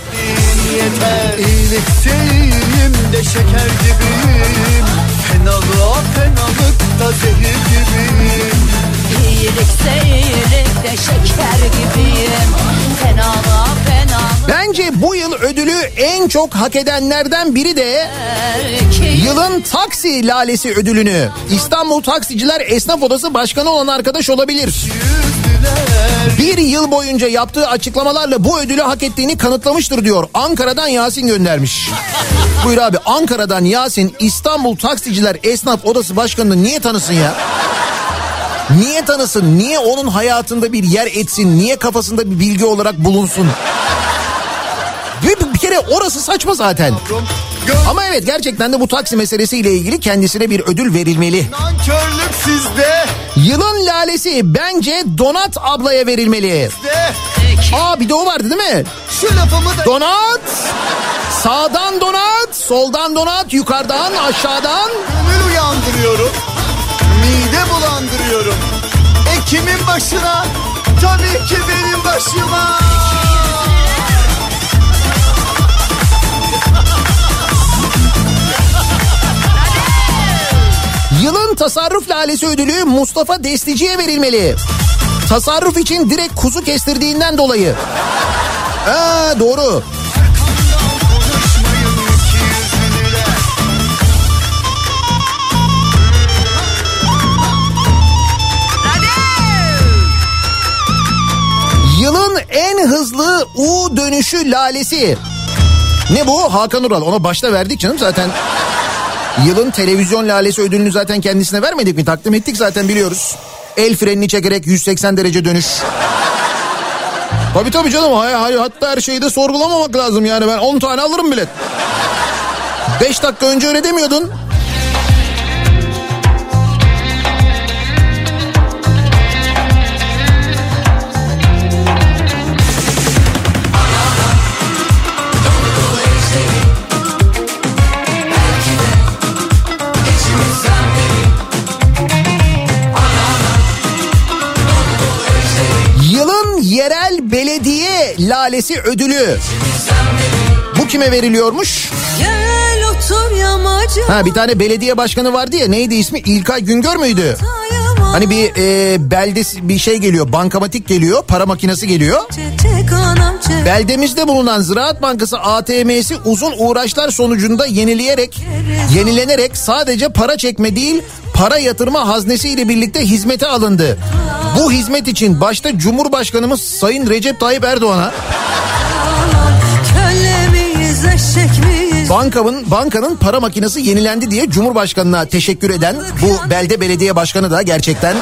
Yeter İyilikselim de şeker gibiyim. Fenalığa fenalıkta zehir gibiyim. İyilikse iyilikte şeker gibiyim. Fenalığa fenalığa Bence bu yıl ödülü en çok hak edenlerden biri de yılın taksi lalesi ödülünü. İstanbul Taksiciler Esnaf Odası Başkanı olan arkadaş olabilir. Bir yıl boyunca yaptığı açıklamalarla bu ödülü hak ettiğini kanıtlamıştır diyor. Ankara'dan Yasin göndermiş. Buyur abi Ankara'dan Yasin İstanbul Taksiciler Esnaf Odası Başkanı'nı niye tanısın ya? Niye tanısın? Niye onun hayatında bir yer etsin? Niye kafasında bir bilgi olarak bulunsun? Kere orası saçma zaten. Ama evet gerçekten de bu taksi meselesiyle ilgili kendisine bir ödül verilmeli. Nankörlük sizde. Yılın lalesi bence Donat ablaya verilmeli. De. Aa bir de o vardı değil mi? Şu lafımı da Donat. Sağdan donat, soldan donat, yukarıdan, aşağıdan. gönül uyandırıyorum. Mide bulandırıyorum. E kimin başına? Tabii ki benim başıma. Tasarruf lalesi ödülü Mustafa Destici'ye verilmeli. Tasarruf için direkt kuzu kestirdiğinden dolayı. Aa, doğru. Yılın en hızlı U dönüşü lalesi. Ne bu? Hakan Ural. Ona başta verdik canım zaten. Yılın televizyon lalesi ödülünü zaten kendisine vermedik mi? Takdim ettik zaten biliyoruz. El frenini çekerek 180 derece dönüş. Tabii tabii canım. Hay, hay, hatta her şeyi de sorgulamamak lazım yani. Ben 10 tane alırım bilet. 5 dakika önce öyle demiyordun. Lalesi ödülü. Bu kime veriliyormuş? Ha bir tane belediye başkanı vardı ya neydi ismi? İlkay Güngör müydü? Hani bir e, belde bir şey geliyor bankamatik geliyor para makinesi geliyor. Beldemizde bulunan Ziraat Bankası ATM'si uzun uğraşlar sonucunda yenileyerek, yenilenerek sadece para çekme değil, para yatırma haznesiyle birlikte hizmete alındı. Bu hizmet için başta Cumhurbaşkanımız Sayın Recep Tayyip Erdoğan'a Bankanın bankanın para makinesi yenilendi diye Cumhurbaşkanına teşekkür eden bu belde belediye başkanı da gerçekten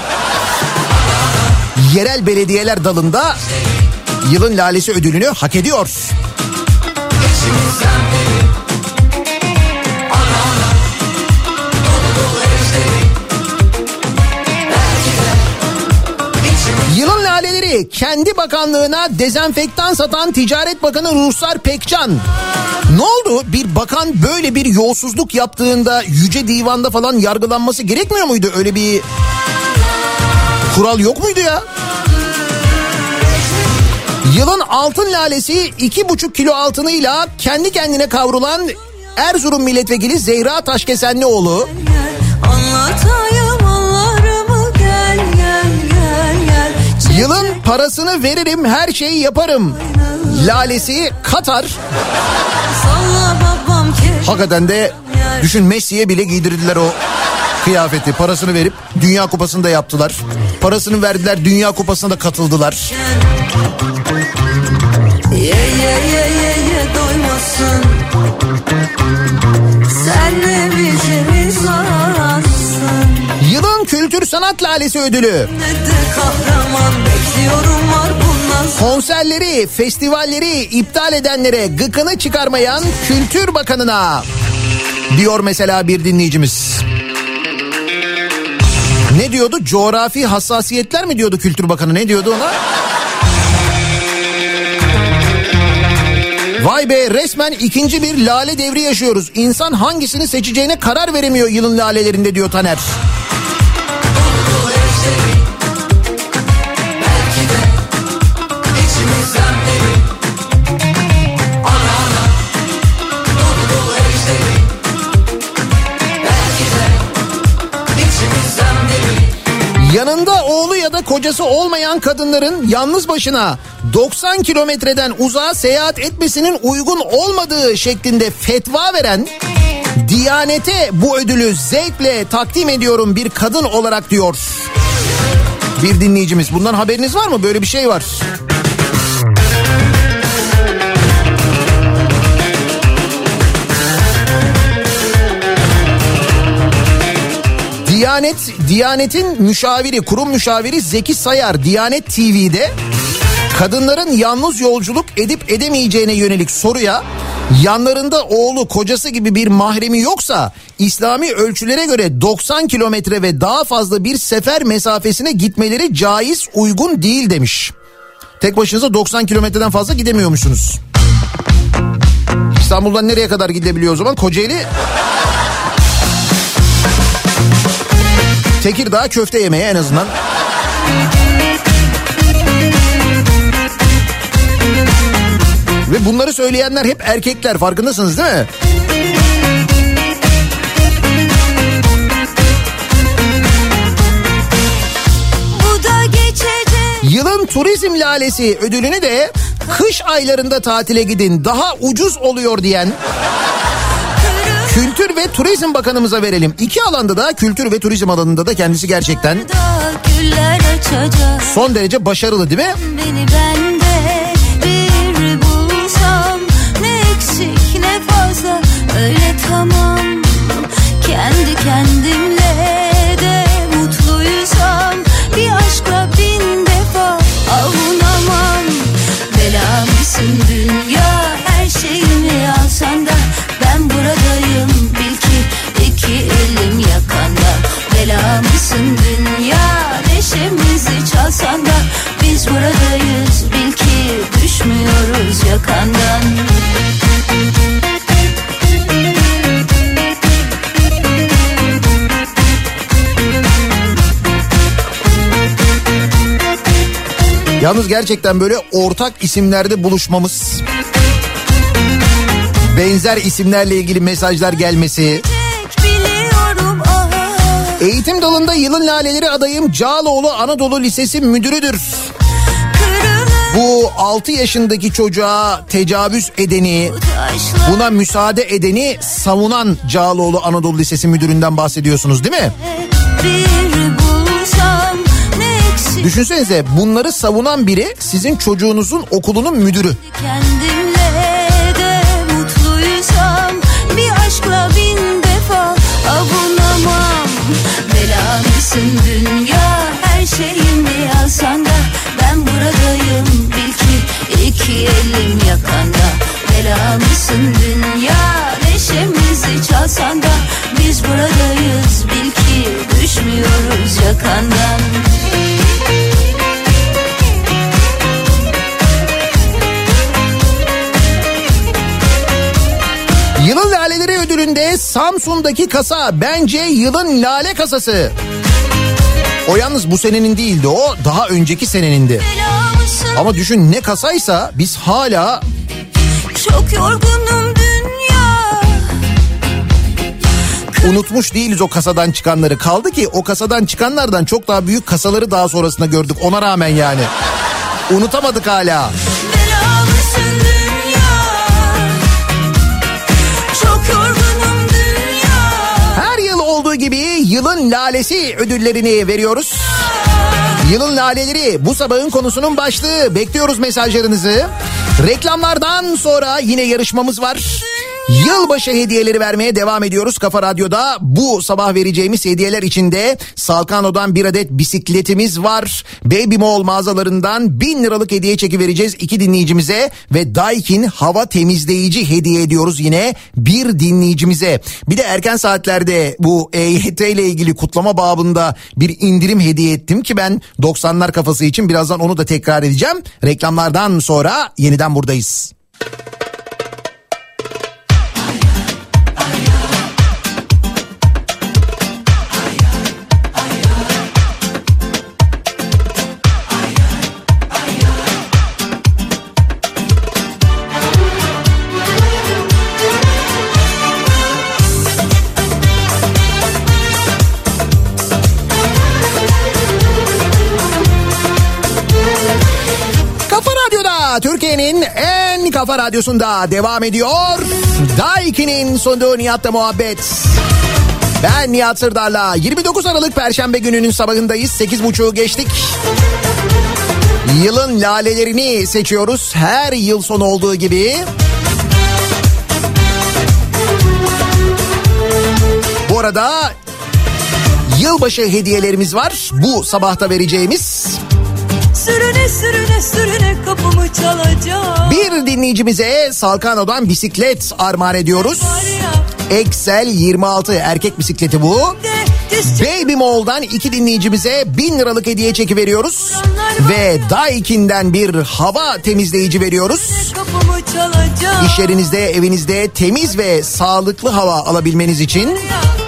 yerel belediyeler dalında yılın lalesi ödülünü hak ediyor. Yılın kendi bakanlığına dezenfektan satan Ticaret Bakanı Ruhsar Pekcan. Ne oldu? Bir bakan böyle bir yolsuzluk yaptığında yüce divanda falan yargılanması gerekmiyor muydu? Öyle bir kural yok muydu ya? Yılın altın lalesi iki buçuk kilo altınıyla kendi kendine kavrulan Erzurum milletvekili Zehra Taşkesenlioğlu. Anlatayım parasını veririm her şeyi yaparım. Lalesi Katar. Hakikaten de düşün Messi'ye bile giydirdiler o kıyafeti. Parasını verip Dünya Kupası'nda da yaptılar. Parasını verdiler Dünya Kupası'na da katıldılar. Ye ye ye Kültür Sanat Lalesi ödülü. Konserleri, festivalleri iptal edenlere gıkını çıkarmayan Kültür Bakanı'na diyor mesela bir dinleyicimiz. Ne diyordu? Coğrafi hassasiyetler mi diyordu Kültür Bakanı? Ne diyordu ona? Vay be resmen ikinci bir lale devri yaşıyoruz. İnsan hangisini seçeceğine karar veremiyor yılın lalelerinde diyor Taner. Kocası olmayan kadınların yalnız başına 90 kilometreden uzağa seyahat etmesinin uygun olmadığı şeklinde fetva veren Diyanete bu ödülü zevkle takdim ediyorum bir kadın olarak diyor. Bir dinleyicimiz. Bundan haberiniz var mı? Böyle bir şey var. Diyanet, Diyanet'in müşaviri, kurum müşaviri Zeki Sayar Diyanet TV'de kadınların yalnız yolculuk edip edemeyeceğine yönelik soruya yanlarında oğlu kocası gibi bir mahremi yoksa İslami ölçülere göre 90 kilometre ve daha fazla bir sefer mesafesine gitmeleri caiz uygun değil demiş. Tek başınıza 90 kilometreden fazla gidemiyormuşsunuz. İstanbul'dan nereye kadar gidebiliyor o zaman? Kocaeli Tekirdağ köfte yemeye en azından. Ve bunları söyleyenler hep erkekler farkındasınız değil mi? Yılın turizm lalesi ödülünü de kış aylarında tatile gidin daha ucuz oluyor diyen Kültür ve Turizm Bakanımıza verelim. İki alanda da kültür ve turizm alanında da kendisi gerçekten son derece başarılı değil mi? Beni bende bir bulsam Ne eksik ne fazla öyle tamam Kendi kendimle çalsan da Biz buradayız. Bil ki düşmüyoruz yakandan. Yalnız gerçekten böyle ortak isimlerde buluşmamız benzer isimlerle ilgili mesajlar gelmesi Eğitim dalında yılın laleleri adayım Cağaloğlu Anadolu Lisesi müdürüdür. Bu 6 yaşındaki çocuğa tecavüz edeni, buna müsaade edeni savunan Cağaloğlu Anadolu Lisesi müdüründen bahsediyorsunuz değil mi? Düşünsenize bunları savunan biri sizin çocuğunuzun okulunun müdürü. kendimle Belamsın dünya her şeyimi alsan da Ben buradayım bil ki iki elim yakanda. Belamsın dünya neşemizi çalsan da Biz buradayız bil ki düşmüyoruz yakandan Samsun'daki kasa bence yılın lale kasası. O yalnız bu senenin değildi o daha önceki senenindi. Ama düşün ne kasaysa biz hala Çok yorgunum dünya unutmuş değiliz o kasadan çıkanları. Kaldı ki o kasadan çıkanlardan çok daha büyük kasaları daha sonrasında gördük ona rağmen yani. Unutamadık hala. Yılın lalesi ödüllerini veriyoruz. Yılın laleleri bu sabahın konusunun başlığı. Bekliyoruz mesajlarınızı. Reklamlardan sonra yine yarışmamız var. Yılbaşı hediyeleri vermeye devam ediyoruz Kafa Radyo'da. Bu sabah vereceğimiz hediyeler içinde Salkano'dan bir adet bisikletimiz var. Baby Mall mağazalarından bin liralık hediye çeki vereceğiz iki dinleyicimize. Ve Daikin hava temizleyici hediye ediyoruz yine bir dinleyicimize. Bir de erken saatlerde bu EYT ile ilgili kutlama babında bir indirim hediye ettim ki ben 90'lar kafası için birazdan onu da tekrar edeceğim. Reklamlardan sonra yeniden buradayız. Türkiye'nin en kafa radyosunda devam ediyor. Daiki'nin sunduğu Nihat'la muhabbet. Ben Nihat Sırdar'la 29 Aralık Perşembe gününün sabahındayız. 8.30'u geçtik. Yılın lalelerini seçiyoruz. Her yıl sonu olduğu gibi. Bu arada yılbaşı hediyelerimiz var. Bu sabahta vereceğimiz. Sürüne sürüne sürüne kapımı çalacak. Bir dinleyicimize Salkano'dan bisiklet armağan ediyoruz. Ya, Excel 26 erkek bisikleti bu. Baby Mall'dan iki dinleyicimize 1000 liralık hediye çeki veriyoruz. Ve Daikin'den bir hava temizleyici veriyoruz. İş yerinizde, evinizde temiz ve sağlıklı hava alabilmeniz için Kapanı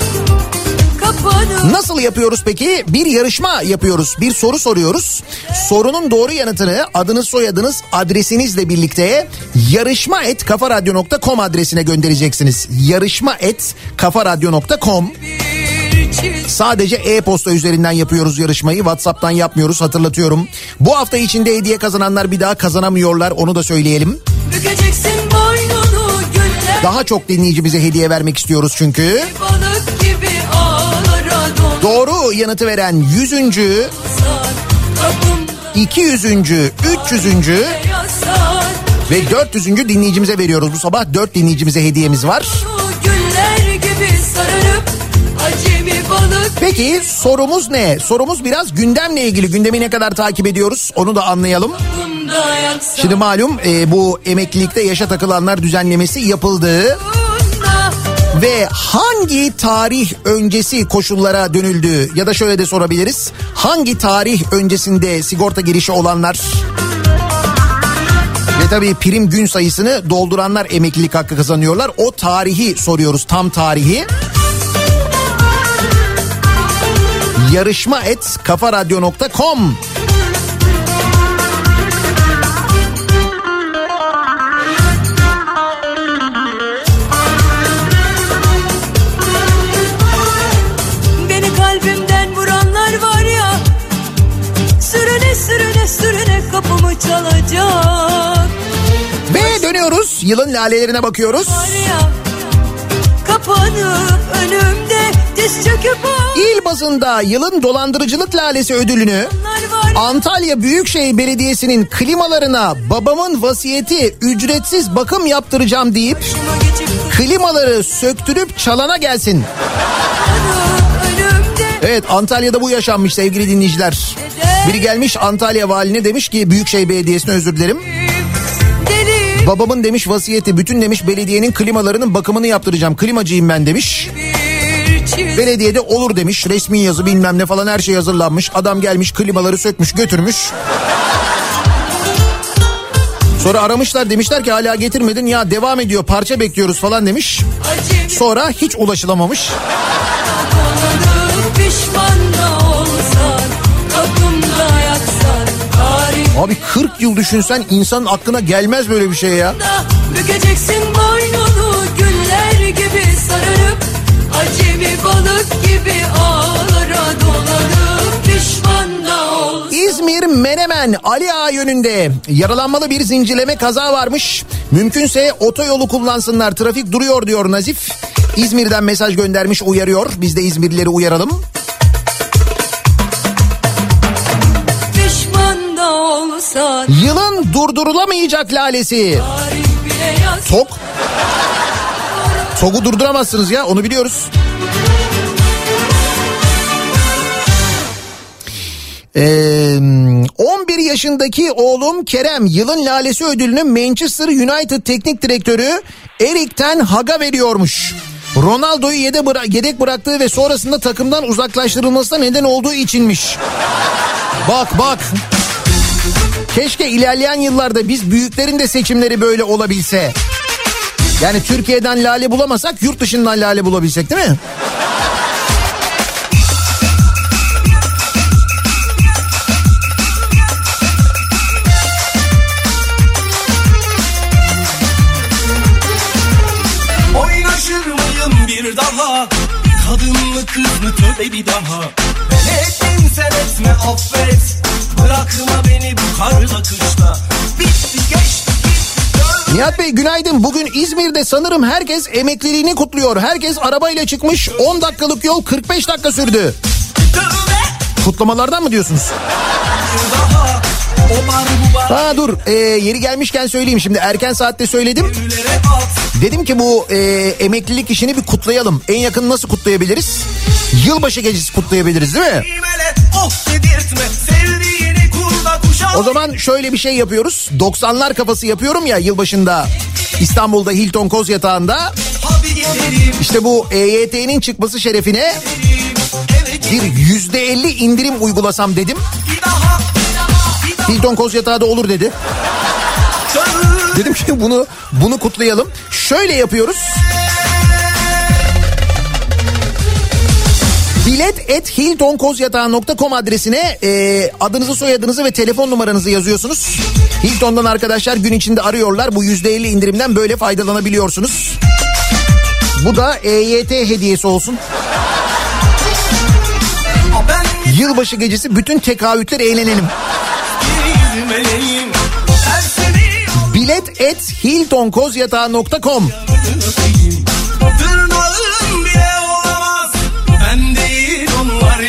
Nasıl yapıyoruz peki? Bir yarışma yapıyoruz. Bir soru soruyoruz. Sorunun doğru yanıtını adınız, soyadınız, adresinizle birlikte yarışma et kafaradyo.com adresine göndereceksiniz. Yarışma et kafaradyo.com. Sadece e-posta üzerinden yapıyoruz yarışmayı. WhatsApp'tan yapmıyoruz hatırlatıyorum. Bu hafta içinde hediye kazananlar bir daha kazanamıyorlar onu da söyleyelim. Daha çok dinleyicimize hediye vermek istiyoruz çünkü. Balık. Doğru yanıtı veren 100. Kapımda 200. 300. yasar. ve 400. dinleyicimize veriyoruz. Bu sabah 4 dinleyicimize hediyemiz var. Peki sorumuz ne? Sorumuz biraz gündemle ilgili. Gündemi ne kadar takip ediyoruz onu da anlayalım. Şimdi malum e, bu emeklilikte yaşa takılanlar düzenlemesi yapıldı. Bunda Ve hangi tarih öncesi koşullara dönüldü ya da şöyle de sorabiliriz. Hangi tarih öncesinde sigorta girişi olanlar ve tabii prim gün sayısını dolduranlar emeklilik hakkı kazanıyorlar. O tarihi soruyoruz tam tarihi. Yarışma et kafaradyo.com kapımı çalacak Ve dönüyoruz yılın lalelerine bakıyoruz. Ya Kapanıp önümde diz çöküp İl bazında yılın dolandırıcılık lalesi ödülünü Antalya Büyükşehir Belediyesi'nin klimalarına babamın vasiyeti ücretsiz bakım yaptıracağım deyip klimaları söktürüp çalana gelsin. Evet Antalya'da bu yaşanmış sevgili dinleyiciler. Biri gelmiş Antalya valine demiş ki Büyükşehir Belediyesi'ne özür dilerim. Babamın demiş vasiyeti bütün demiş belediyenin klimalarının bakımını yaptıracağım. Klimacıyım ben demiş. Belediyede olur demiş. Resmi yazı bilmem ne falan her şey hazırlanmış. Adam gelmiş klimaları sökmüş götürmüş. Sonra aramışlar demişler ki hala getirmedin ya devam ediyor parça bekliyoruz falan demiş. Sonra hiç ulaşılamamış. Abi 40 yıl düşünsen insanın aklına gelmez böyle bir şey ya. Bükeceksin boynunu güller gibi sararıp Acemi balık gibi ağlara dolanıp İzmir Menemen Ali Ağa yönünde yaralanmalı bir zincirleme kaza varmış. Mümkünse otoyolu kullansınlar trafik duruyor diyor Nazif. İzmir'den mesaj göndermiş uyarıyor. Biz de İzmirlileri uyaralım. Yılın durdurulamayacak lalesi. Tok. Tok'u durduramazsınız ya onu biliyoruz. Ee, 11 yaşındaki oğlum Kerem yılın lalesi ödülünü Manchester United teknik direktörü Erik Ten Hag'a veriyormuş. Ronaldo'yu yedek, bıra- yedek bıraktığı ve sonrasında takımdan uzaklaştırılmasına neden olduğu içinmiş. Bak bak. Keşke ilerleyen yıllarda biz büyüklerin de seçimleri böyle olabilse. Yani Türkiye'den lale bulamasak yurt dışından lale bulabilsek değil mi? Tövbe bir daha Ne ettin sen etme affet Bırakma beni bu karda kışta Bitti geçti Nihat Bey günaydın. Bugün İzmir'de sanırım herkes emekliliğini kutluyor. Herkes arabayla çıkmış. 10 dakikalık yol 45 dakika sürdü. Kutlamalardan mı diyorsunuz? Ha dur ee, yeri gelmişken söyleyeyim şimdi erken saatte söyledim. Dedim ki bu e, emeklilik işini bir kutlayalım. En yakın nasıl kutlayabiliriz? Yılbaşı gecesi kutlayabiliriz değil mi? O zaman şöyle bir şey yapıyoruz. 90'lar kafası yapıyorum ya yılbaşında İstanbul'da Hilton Koz Yatağı'nda. İşte bu EYT'nin çıkması şerefine bir yüzde elli indirim uygulasam dedim. Hilton Koz Yatağı da olur dedi. Dedim ki bunu bunu kutlayalım. Şöyle yapıyoruz. Bilet et hiltonkozyatağı.com adresine e, adınızı soyadınızı ve telefon numaranızı yazıyorsunuz. Hilton'dan arkadaşlar gün içinde arıyorlar. Bu %50 indirimden böyle faydalanabiliyorsunuz. Bu da EYT hediyesi olsun. Yılbaşı gecesi bütün tekahütler eğlenelim. Bilet et hiltonkozyatağı.com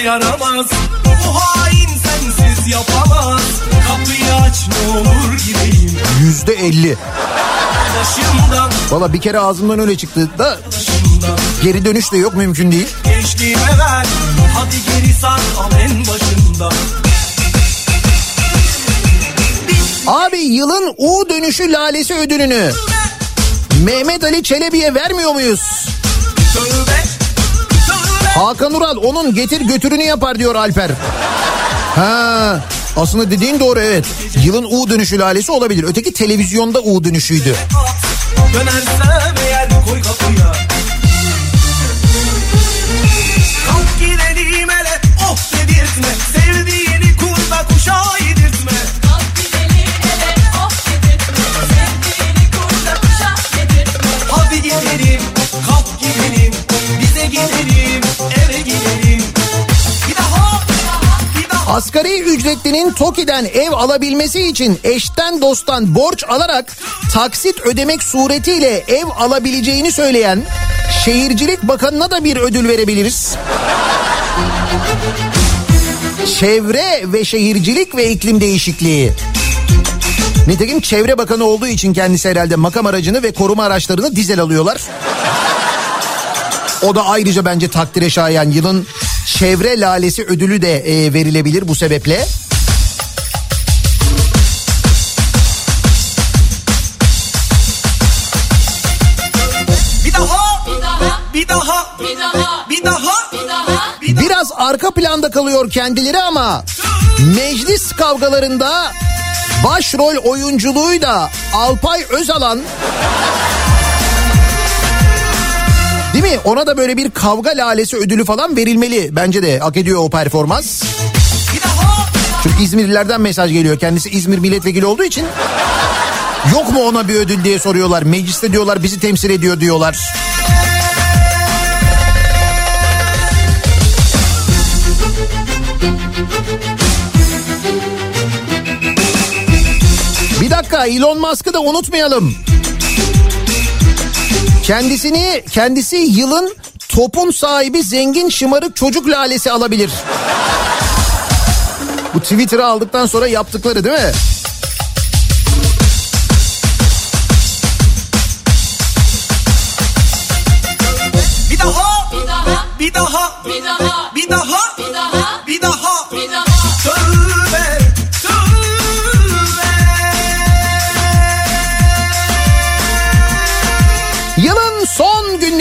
yaramaz. Bu hain sensiz yapamaz. Kapıyı aç ne olur gireyim Yüzde elli. Valla bir kere ağzımdan öyle çıktı da geri dönüş de yok mümkün değil. Gençliğime ver. Hadi geri sar al en başında Abi yılın U dönüşü lalesi ödülünü Mehmet Ali Çelebi'ye vermiyor muyuz? Tövbe Hakan Ural onun getir götürünü yapar diyor Alper. Ha, aslında dediğin doğru evet. Yılın U dönüşü lalesi olabilir. Öteki televizyonda U dönüşüydü. Dönersem eğer koy kapıya Kalk gidelim hele of dedirtme Sevdiğini kurda kuşa yedirtme Hadi gidelim kalk gidelim Bize gidelim Asgari ücretlinin TOKİ'den ev alabilmesi için eşten dosttan borç alarak taksit ödemek suretiyle ev alabileceğini söyleyen Şehircilik Bakanı'na da bir ödül verebiliriz. Çevre ve Şehircilik ve İklim Değişikliği. Nitekim Çevre Bakanı olduğu için kendisi herhalde makam aracını ve koruma araçlarını dizel alıyorlar. O da ayrıca bence takdire şayan yılın çevre lalesi ödülü de e, verilebilir bu sebeple. Bir daha. Bir daha. Bir daha. Bir daha. Bir daha. Biraz arka planda kalıyor kendileri ama meclis kavgalarında başrol oyunculuğu da Alpay Özalan Değil mi? Ona da böyle bir kavga lalesi ödülü falan verilmeli. Bence de hak ediyor o performans. Çünkü İzmirlilerden mesaj geliyor. Kendisi İzmir milletvekili olduğu için. Yok mu ona bir ödül diye soruyorlar. Mecliste diyorlar bizi temsil ediyor diyorlar. Bir dakika Elon Musk'ı da unutmayalım. Kendisini kendisi yılın topun sahibi zengin şımarık çocuk lalesi alabilir. Bu Twitter'ı aldıktan sonra yaptıkları değil mi? Bir daha Bir daha Bir daha Bir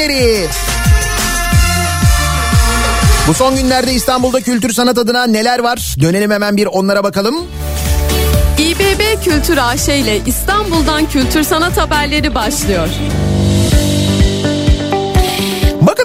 günleri. Bu son günlerde İstanbul'da kültür sanat adına neler var? Dönelim hemen bir onlara bakalım. İBB Kültür AŞ ile İstanbul'dan kültür sanat haberleri başlıyor.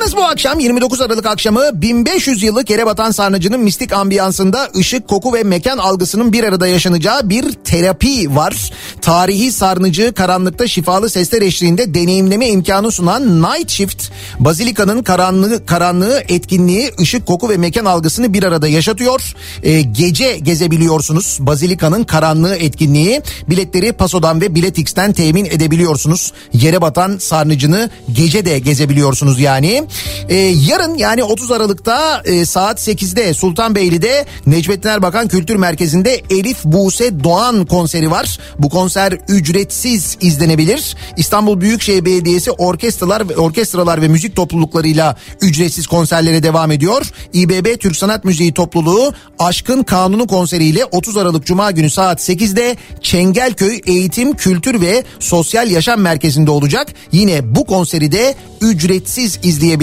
Yalnız bu akşam 29 Aralık akşamı 1500 yıllık Yerebatan Sarnıcı'nın mistik ambiyansında ışık, koku ve mekan algısının bir arada yaşanacağı bir terapi var. Tarihi sarnıcı karanlıkta şifalı sesler eşliğinde deneyimleme imkanı sunan Night Shift, Bazilika'nın karanlığı, karanlığı etkinliği, ışık, koku ve mekan algısını bir arada yaşatıyor. Ee, gece gezebiliyorsunuz. Bazilika'nın karanlığı etkinliği. Biletleri Paso'dan ve Biletix'ten temin edebiliyorsunuz. Yerebatan Sarnıcı'nı gece de gezebiliyorsunuz yani. Ee, yarın yani 30 Aralık'ta e, saat 8'de Sultanbeyli'de Necmettin Erbakan Kültür Merkezi'nde Elif Buse Doğan konseri var. Bu konser ücretsiz izlenebilir. İstanbul Büyükşehir Belediyesi orkestralar ve orkestralar ve müzik topluluklarıyla ücretsiz konserlere devam ediyor. İBB Türk Sanat Müziği topluluğu Aşkın Kanunu konseriyle 30 Aralık Cuma günü saat 8'de Çengelköy Eğitim, Kültür ve Sosyal Yaşam Merkezi'nde olacak. Yine bu konseri de ücretsiz izleyebilirsiniz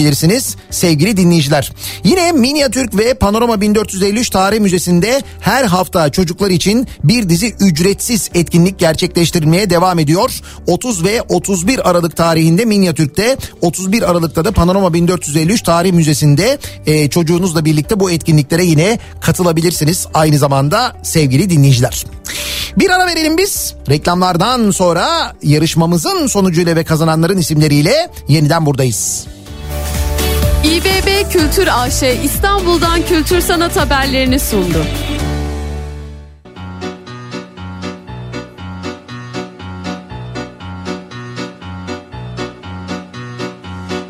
sevgili dinleyiciler. Yine Minyatürk ve Panorama 1453 Tarih Müzesi'nde her hafta çocuklar için bir dizi ücretsiz etkinlik gerçekleştirilmeye devam ediyor. 30 ve 31 Aralık tarihinde Minyatürk'te 31 Aralık'ta da Panorama 1453 Tarih Müzesi'nde e, çocuğunuzla birlikte bu etkinliklere yine katılabilirsiniz aynı zamanda sevgili dinleyiciler. Bir ara verelim biz. Reklamlardan sonra yarışmamızın sonucuyla ve kazananların isimleriyle yeniden buradayız. İBB Kültür AŞ İstanbul'dan kültür sanat haberlerini sundu.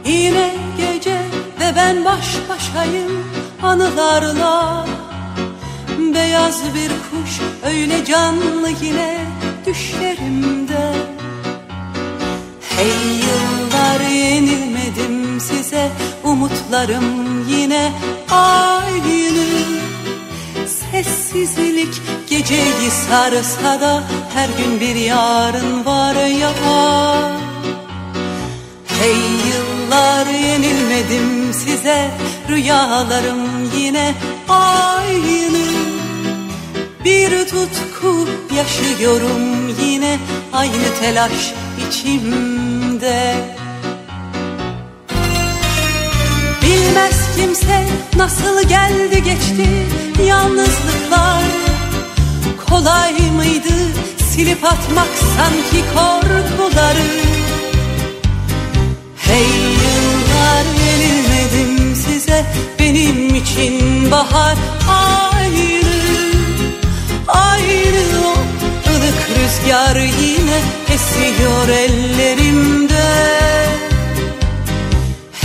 Yine gece ve ben baş başayım anılarla. Beyaz bir kuş öyle canlı yine düşlerimde. Hey yıllar yenilmedim size umutlarım yine aynı. Sessizlik geceyi sarsa da her gün bir yarın var ya. Hey yıllar yenilmedim size Rüyalarım yine aynı. Bir tutku yaşıyorum yine Aynı telaş içimde Bilmez kimse nasıl geldi geçti. Yalnızlıklar Kolay mıydı? Silip atmak sanki korkuları. Hey yıllar yenilmedim size benim için bahar aynı Aynı o ılık rüzgar yine esiyor ellerimde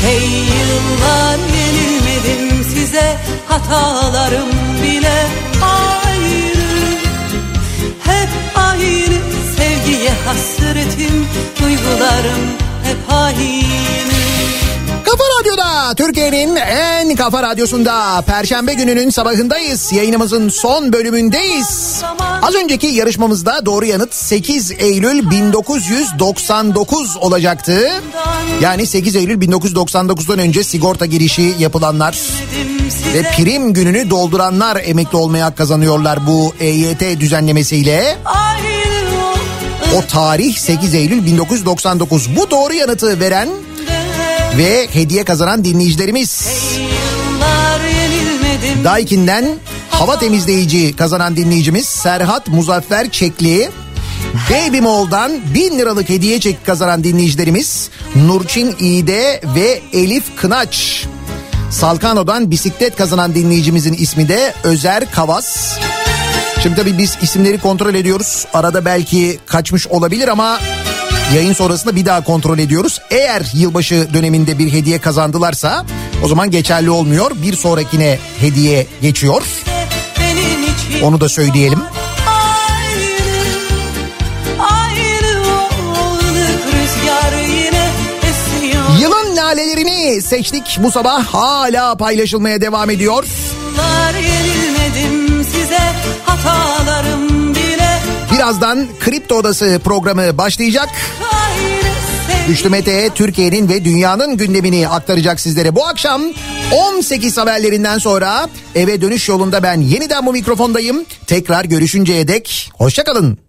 Hey yıllar yenilmedim size hatalarım bile ayrı. Hep aynı sevgiye hasretim duygularım hep aynı Kafa Radyo'da Türkiye'nin en kafa radyosunda Perşembe gününün sabahındayız. Yayınımızın son bölümündeyiz. Az önceki yarışmamızda doğru yanıt 8 Eylül 1999 olacaktı. Yani 8 Eylül 1999'dan önce sigorta girişi yapılanlar ve prim gününü dolduranlar emekli olmaya kazanıyorlar bu EYT düzenlemesiyle. O tarih 8 Eylül 1999. Bu doğru yanıtı veren ve hediye kazanan dinleyicilerimiz. Daikin'den hava temizleyici kazanan dinleyicimiz Serhat Muzaffer Çekli. Baby Mall'dan 1000 liralık hediye çek kazanan dinleyicilerimiz Nurçin İğde ve Elif Kınaç. Salkano'dan bisiklet kazanan dinleyicimizin ismi de Özer Kavas. Şimdi tabii biz isimleri kontrol ediyoruz. Arada belki kaçmış olabilir ama yayın sonrasında bir daha kontrol ediyoruz. Eğer yılbaşı döneminde bir hediye kazandılarsa o zaman geçerli olmuyor. Bir sonrakine hediye geçiyor. Onu da söyleyelim. Yılın lalelerini seçtik bu sabah hala paylaşılmaya devam ediyor. size hatalarım Birazdan Kripto Odası programı başlayacak. Güçlü Mete Türkiye'nin ve dünyanın gündemini aktaracak sizlere. Bu akşam 18 haberlerinden sonra eve dönüş yolunda ben yeniden bu mikrofondayım. Tekrar görüşünceye dek hoşçakalın.